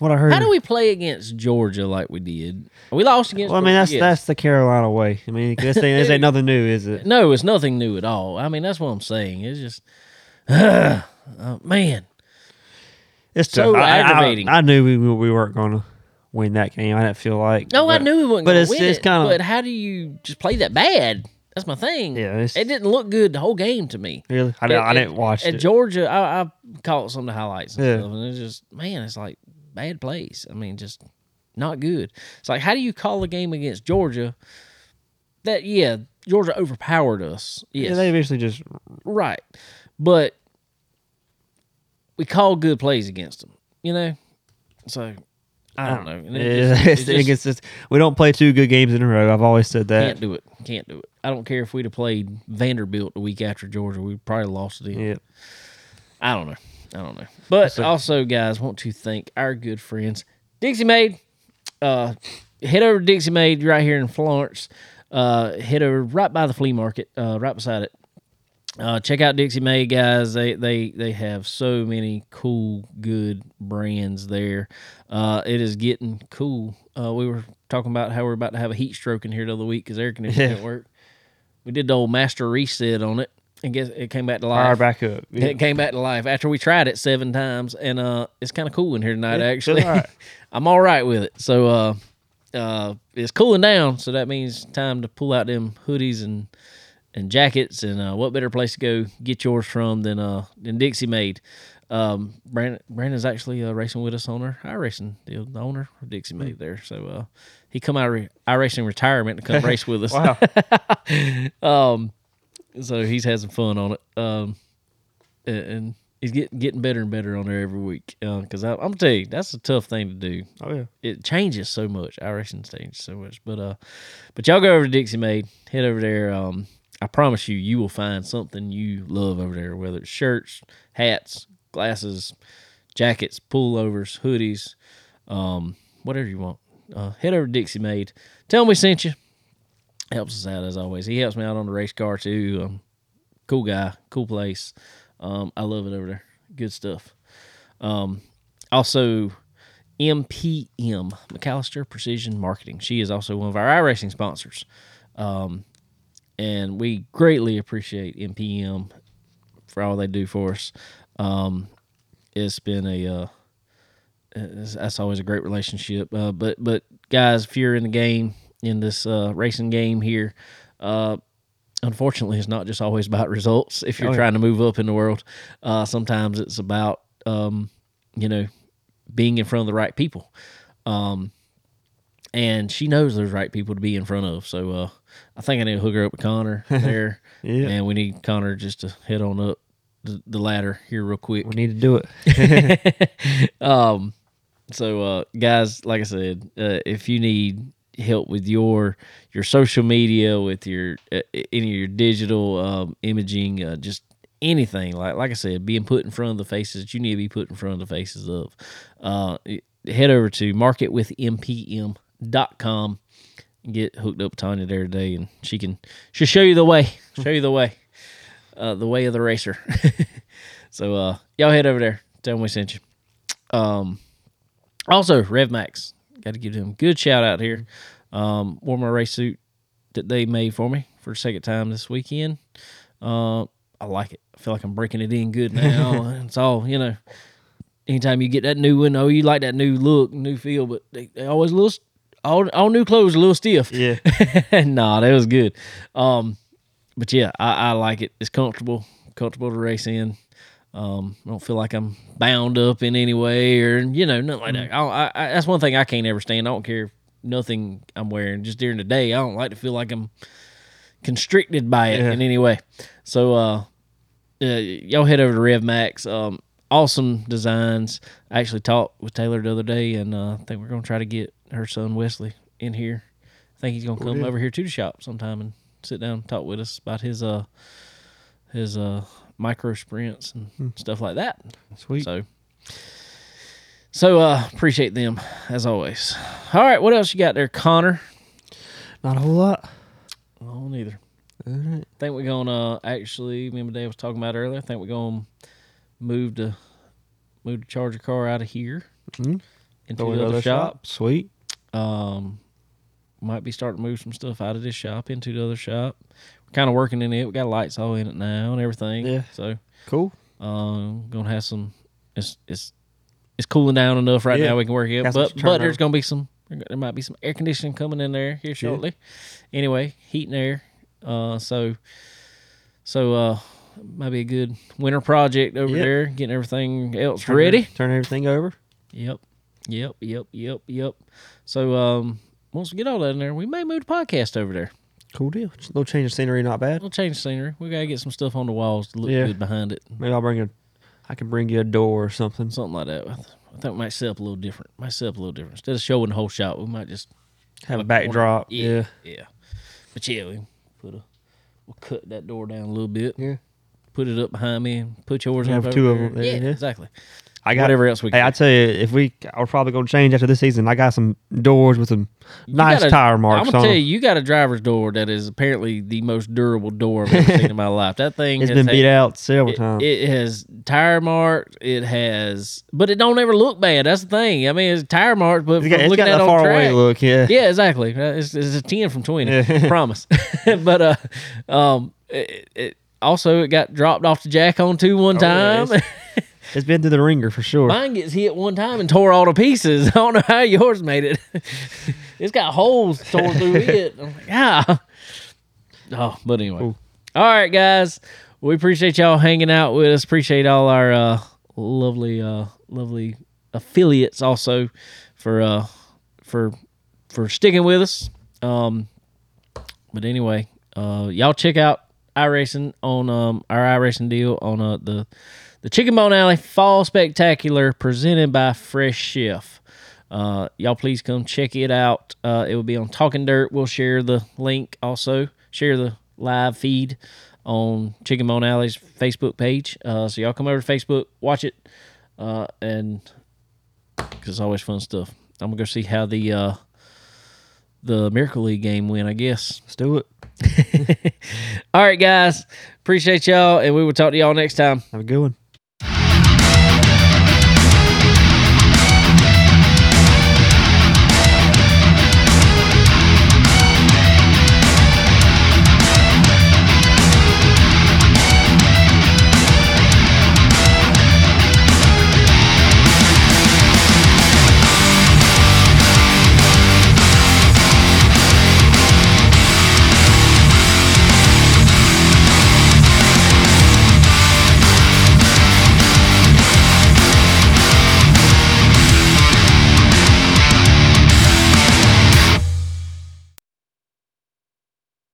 What I heard. How do we play against Georgia like we did? We lost against. Well, I mean that's yes. that's the Carolina way. I mean this thing, this ain't nothing new, is it? no, it's nothing new at all. I mean that's what I'm saying. It's just, uh, man, It's so tough. I- I- aggravating. I, knew we we weren't going to win that game. I didn't feel like. no, I knew we wasn't but it's- win it's it. kinda- but how do you just play that bad? That's my thing. Yeah, it didn't look good the whole game to me. Really, I didn't. I At- didn't watch At it. Georgia, I, I caught some of the highlights and Yeah. stuff, and it's just man, it's like bad place. I mean, just not good. It's like how do you call a game against Georgia? That yeah, Georgia overpowered us. Yes, Yeah, they eventually just Right. But we call good plays against them, you know? So I don't know. It just- it just it's just- we don't play two good games in a row. I've always said that. can't do it. Can't do it. I don't care if we'd have played Vanderbilt the week after Georgia, we probably lost it. Yeah. I don't know. I don't know. But So- also, guys, want to thank our good friends, Dixie Maid. Uh, head over to Dixie Maid right here in Florence. Uh, head over right by the flea market, uh, right beside it. Uh, check out Dixie Maid, guys. They they they have so many cool, good brands there. Uh, it is getting cool. Uh, we were talking about how we're about to have a heat stroke in here the other week because air conditioning didn't work. We did the old master reset on it, and guess it came back to life. Fire back up. Yeah. It came back to life after we tried it seven times, and uh, it's kind of cool in here tonight. Actually, all right. I'm all right with it. So uh, uh, it's cooling down, so that means time to pull out them hoodies and and jackets. And uh, what better place to go get yours from than uh than Dixie Made? Um, Brandon Brandon's actually uh, racing with us on our iRacing deal, the owner of Dixie Made there. So uh, he come out of re- iRacing retirement to come race with us. Wow. Um, so he's had some fun on it. Um, and, and he's getting getting better and better on there every week. Because I I'm gonna tell you, that's a tough thing to do. Oh yeah. It changes so much. Our racing changes so much. But uh, but y'all go over to Dixie Made, head over there. Um, I promise you, you will find something you love over there. Whether it's shirts, hats, glasses, jackets, pullovers, hoodies, um, whatever you want. Uh, head over to Dixie Made. Tell them we sent you helps us out as always. He helps me out on the race car too. Um, cool guy, cool place. Um, I love it over there. Good stuff. Um, also, MPM McAllister Precision Marketing. She is also one of our iRacing sponsors, um, and we greatly appreciate MPM for all they do for us. Um, it's been a uh, it's- that's always a great relationship. Uh, but but guys, if you're in the game in this uh, racing game here, uh, unfortunately, it's not just always about results. If you're Oh, yeah. trying to move up in the world, uh, sometimes it's about um, you know being in front of the right people. Um, and she knows there's right people to be in front of. So uh, I think I need to hook her up with Connor there. Yeah. And we need Connor just to head on up the, the ladder here real quick. We need to do it. um, so uh, guys, like I said, uh, if you need help with your your social media, with your uh, any of your digital um, imaging, uh, just anything. Like like I said, being put in front of the faces that you need to be put in front of the faces of, uh, head over to marketwithmpm.com and get hooked up with Tanya there today, and she can she'll show you the way, show you the way, uh, the way of the racer. so uh, y'all head over there, tell them we sent you. Um, also, RevMax, got to give them a good shout out here. Um, wore my race suit that they made for me for the second time this weekend. Uh, I like it. I feel like I'm breaking it in good now. it's all you know. Anytime you get that new one, oh, you like that new look, new feel, but they, they always a little all all new clothes a little stiff. yeah. nah, that was good. Um, but yeah, I, I like it. It's comfortable, comfortable to race in. Um, I don't feel like I'm bound up in any way or you know nothing like that. I, don't- I, I that's one thing I can't ever stand. I don't care if nothing I'm wearing just during the day. I don't like to feel like I'm constricted by it Yeah. in any way. So uh, uh, y'all head over to Rev Max. Um, awesome designs. I actually talked with Taylor the other day, and uh, I think we're gonna try to get her son Wesley in here. I think he's gonna come deal. over here to the shop sometime and sit down and talk with us about his uh his uh micro sprints and stuff like that. Sweet. So so uh appreciate them as always. All right, what else you got there, Connor? Not a whole lot. Oh, neither. All right. I think we're gonna actually. Me and Dave was talking about earlier. I think we're gonna move to move the charger car out of here Mhm. into the to other shop. Sweet. Um, might be starting to move some stuff out of this shop into the other shop. Kind of working in it. We got lights all in it now and everything. Yeah. So, Cool. um, gonna have some. It's it's it's cooling down enough right Yeah. now. We can work it, Got but but there's gonna be some. There might be some air conditioning coming in there here shortly. Anyway, heat and air. Uh, so so uh, might be a good winter project over Yep. there, getting everything else Turn ready. Turn everything over. Yep. Yep. Yep. Yep. Yep. So um once we get all that in there, we may move the podcast over there. Cool deal. Just a little change of scenery, not bad. We'll change the scenery. We gotta get some stuff on the walls to look Yeah. good behind it. Maybe I'll bring a. I can bring you a door or something. Something like that. I th- I think we might set up a little different. Might set up a little different. Instead of showing the whole shop, we might just Have a backdrop. Yeah. Yeah. But yeah, we put a we'll cut that door down a little bit. Yeah. Put it up behind me and put yours Have up two over of them there, Yeah, yeah. exactly. I got Whatever else we Hey, can. I tell you, if we, I'm probably gonna change after this season. I got some doors with some You nice gotta- tire I'm gonna on. tell you, you got a driver's door that is apparently the most durable door I've ever seen in my life. That thing It's has been had- beat out several It, times. it has tire marks. It has, but it don't ever look bad. That's the thing. I mean, it's tire marks, but it's got, it's got at that far track, away look. Yeah. yeah, exactly. Uh, It's, it's a ten from twenty. Yeah. promise. but uh, um, it, it also it got dropped off the jack on two one Oh, yeah, time. It's been through the ringer for sure. Mine gets hit one time and tore all to pieces. I don't know how yours made it. it's got holes torn through it. I'm like, ah. Oh, but anyway. Cool. All right, guys. We appreciate y'all hanging out with us. Appreciate all our uh, lovely, uh, lovely affiliates also for uh, for for sticking with us. Um, but anyway, uh, y'all check out iRacing on um, our iRacing deal on uh, the the Chicken Bone Alley Fall Spectacular presented by Fresh Chef. Uh, y'all please come check it out. Uh, it will be on Talking Dirt. We'll share the link also, share the live feed on Chicken Bone Alley's Facebook page. Uh, so y'all come over to Facebook, watch it, uh, and because it's always fun stuff. I'm gonna go see how the uh, the Miracle League game went. I guess. Let's do it. All right, guys. Appreciate y'all, and we will talk to y'all next time. Have a good one.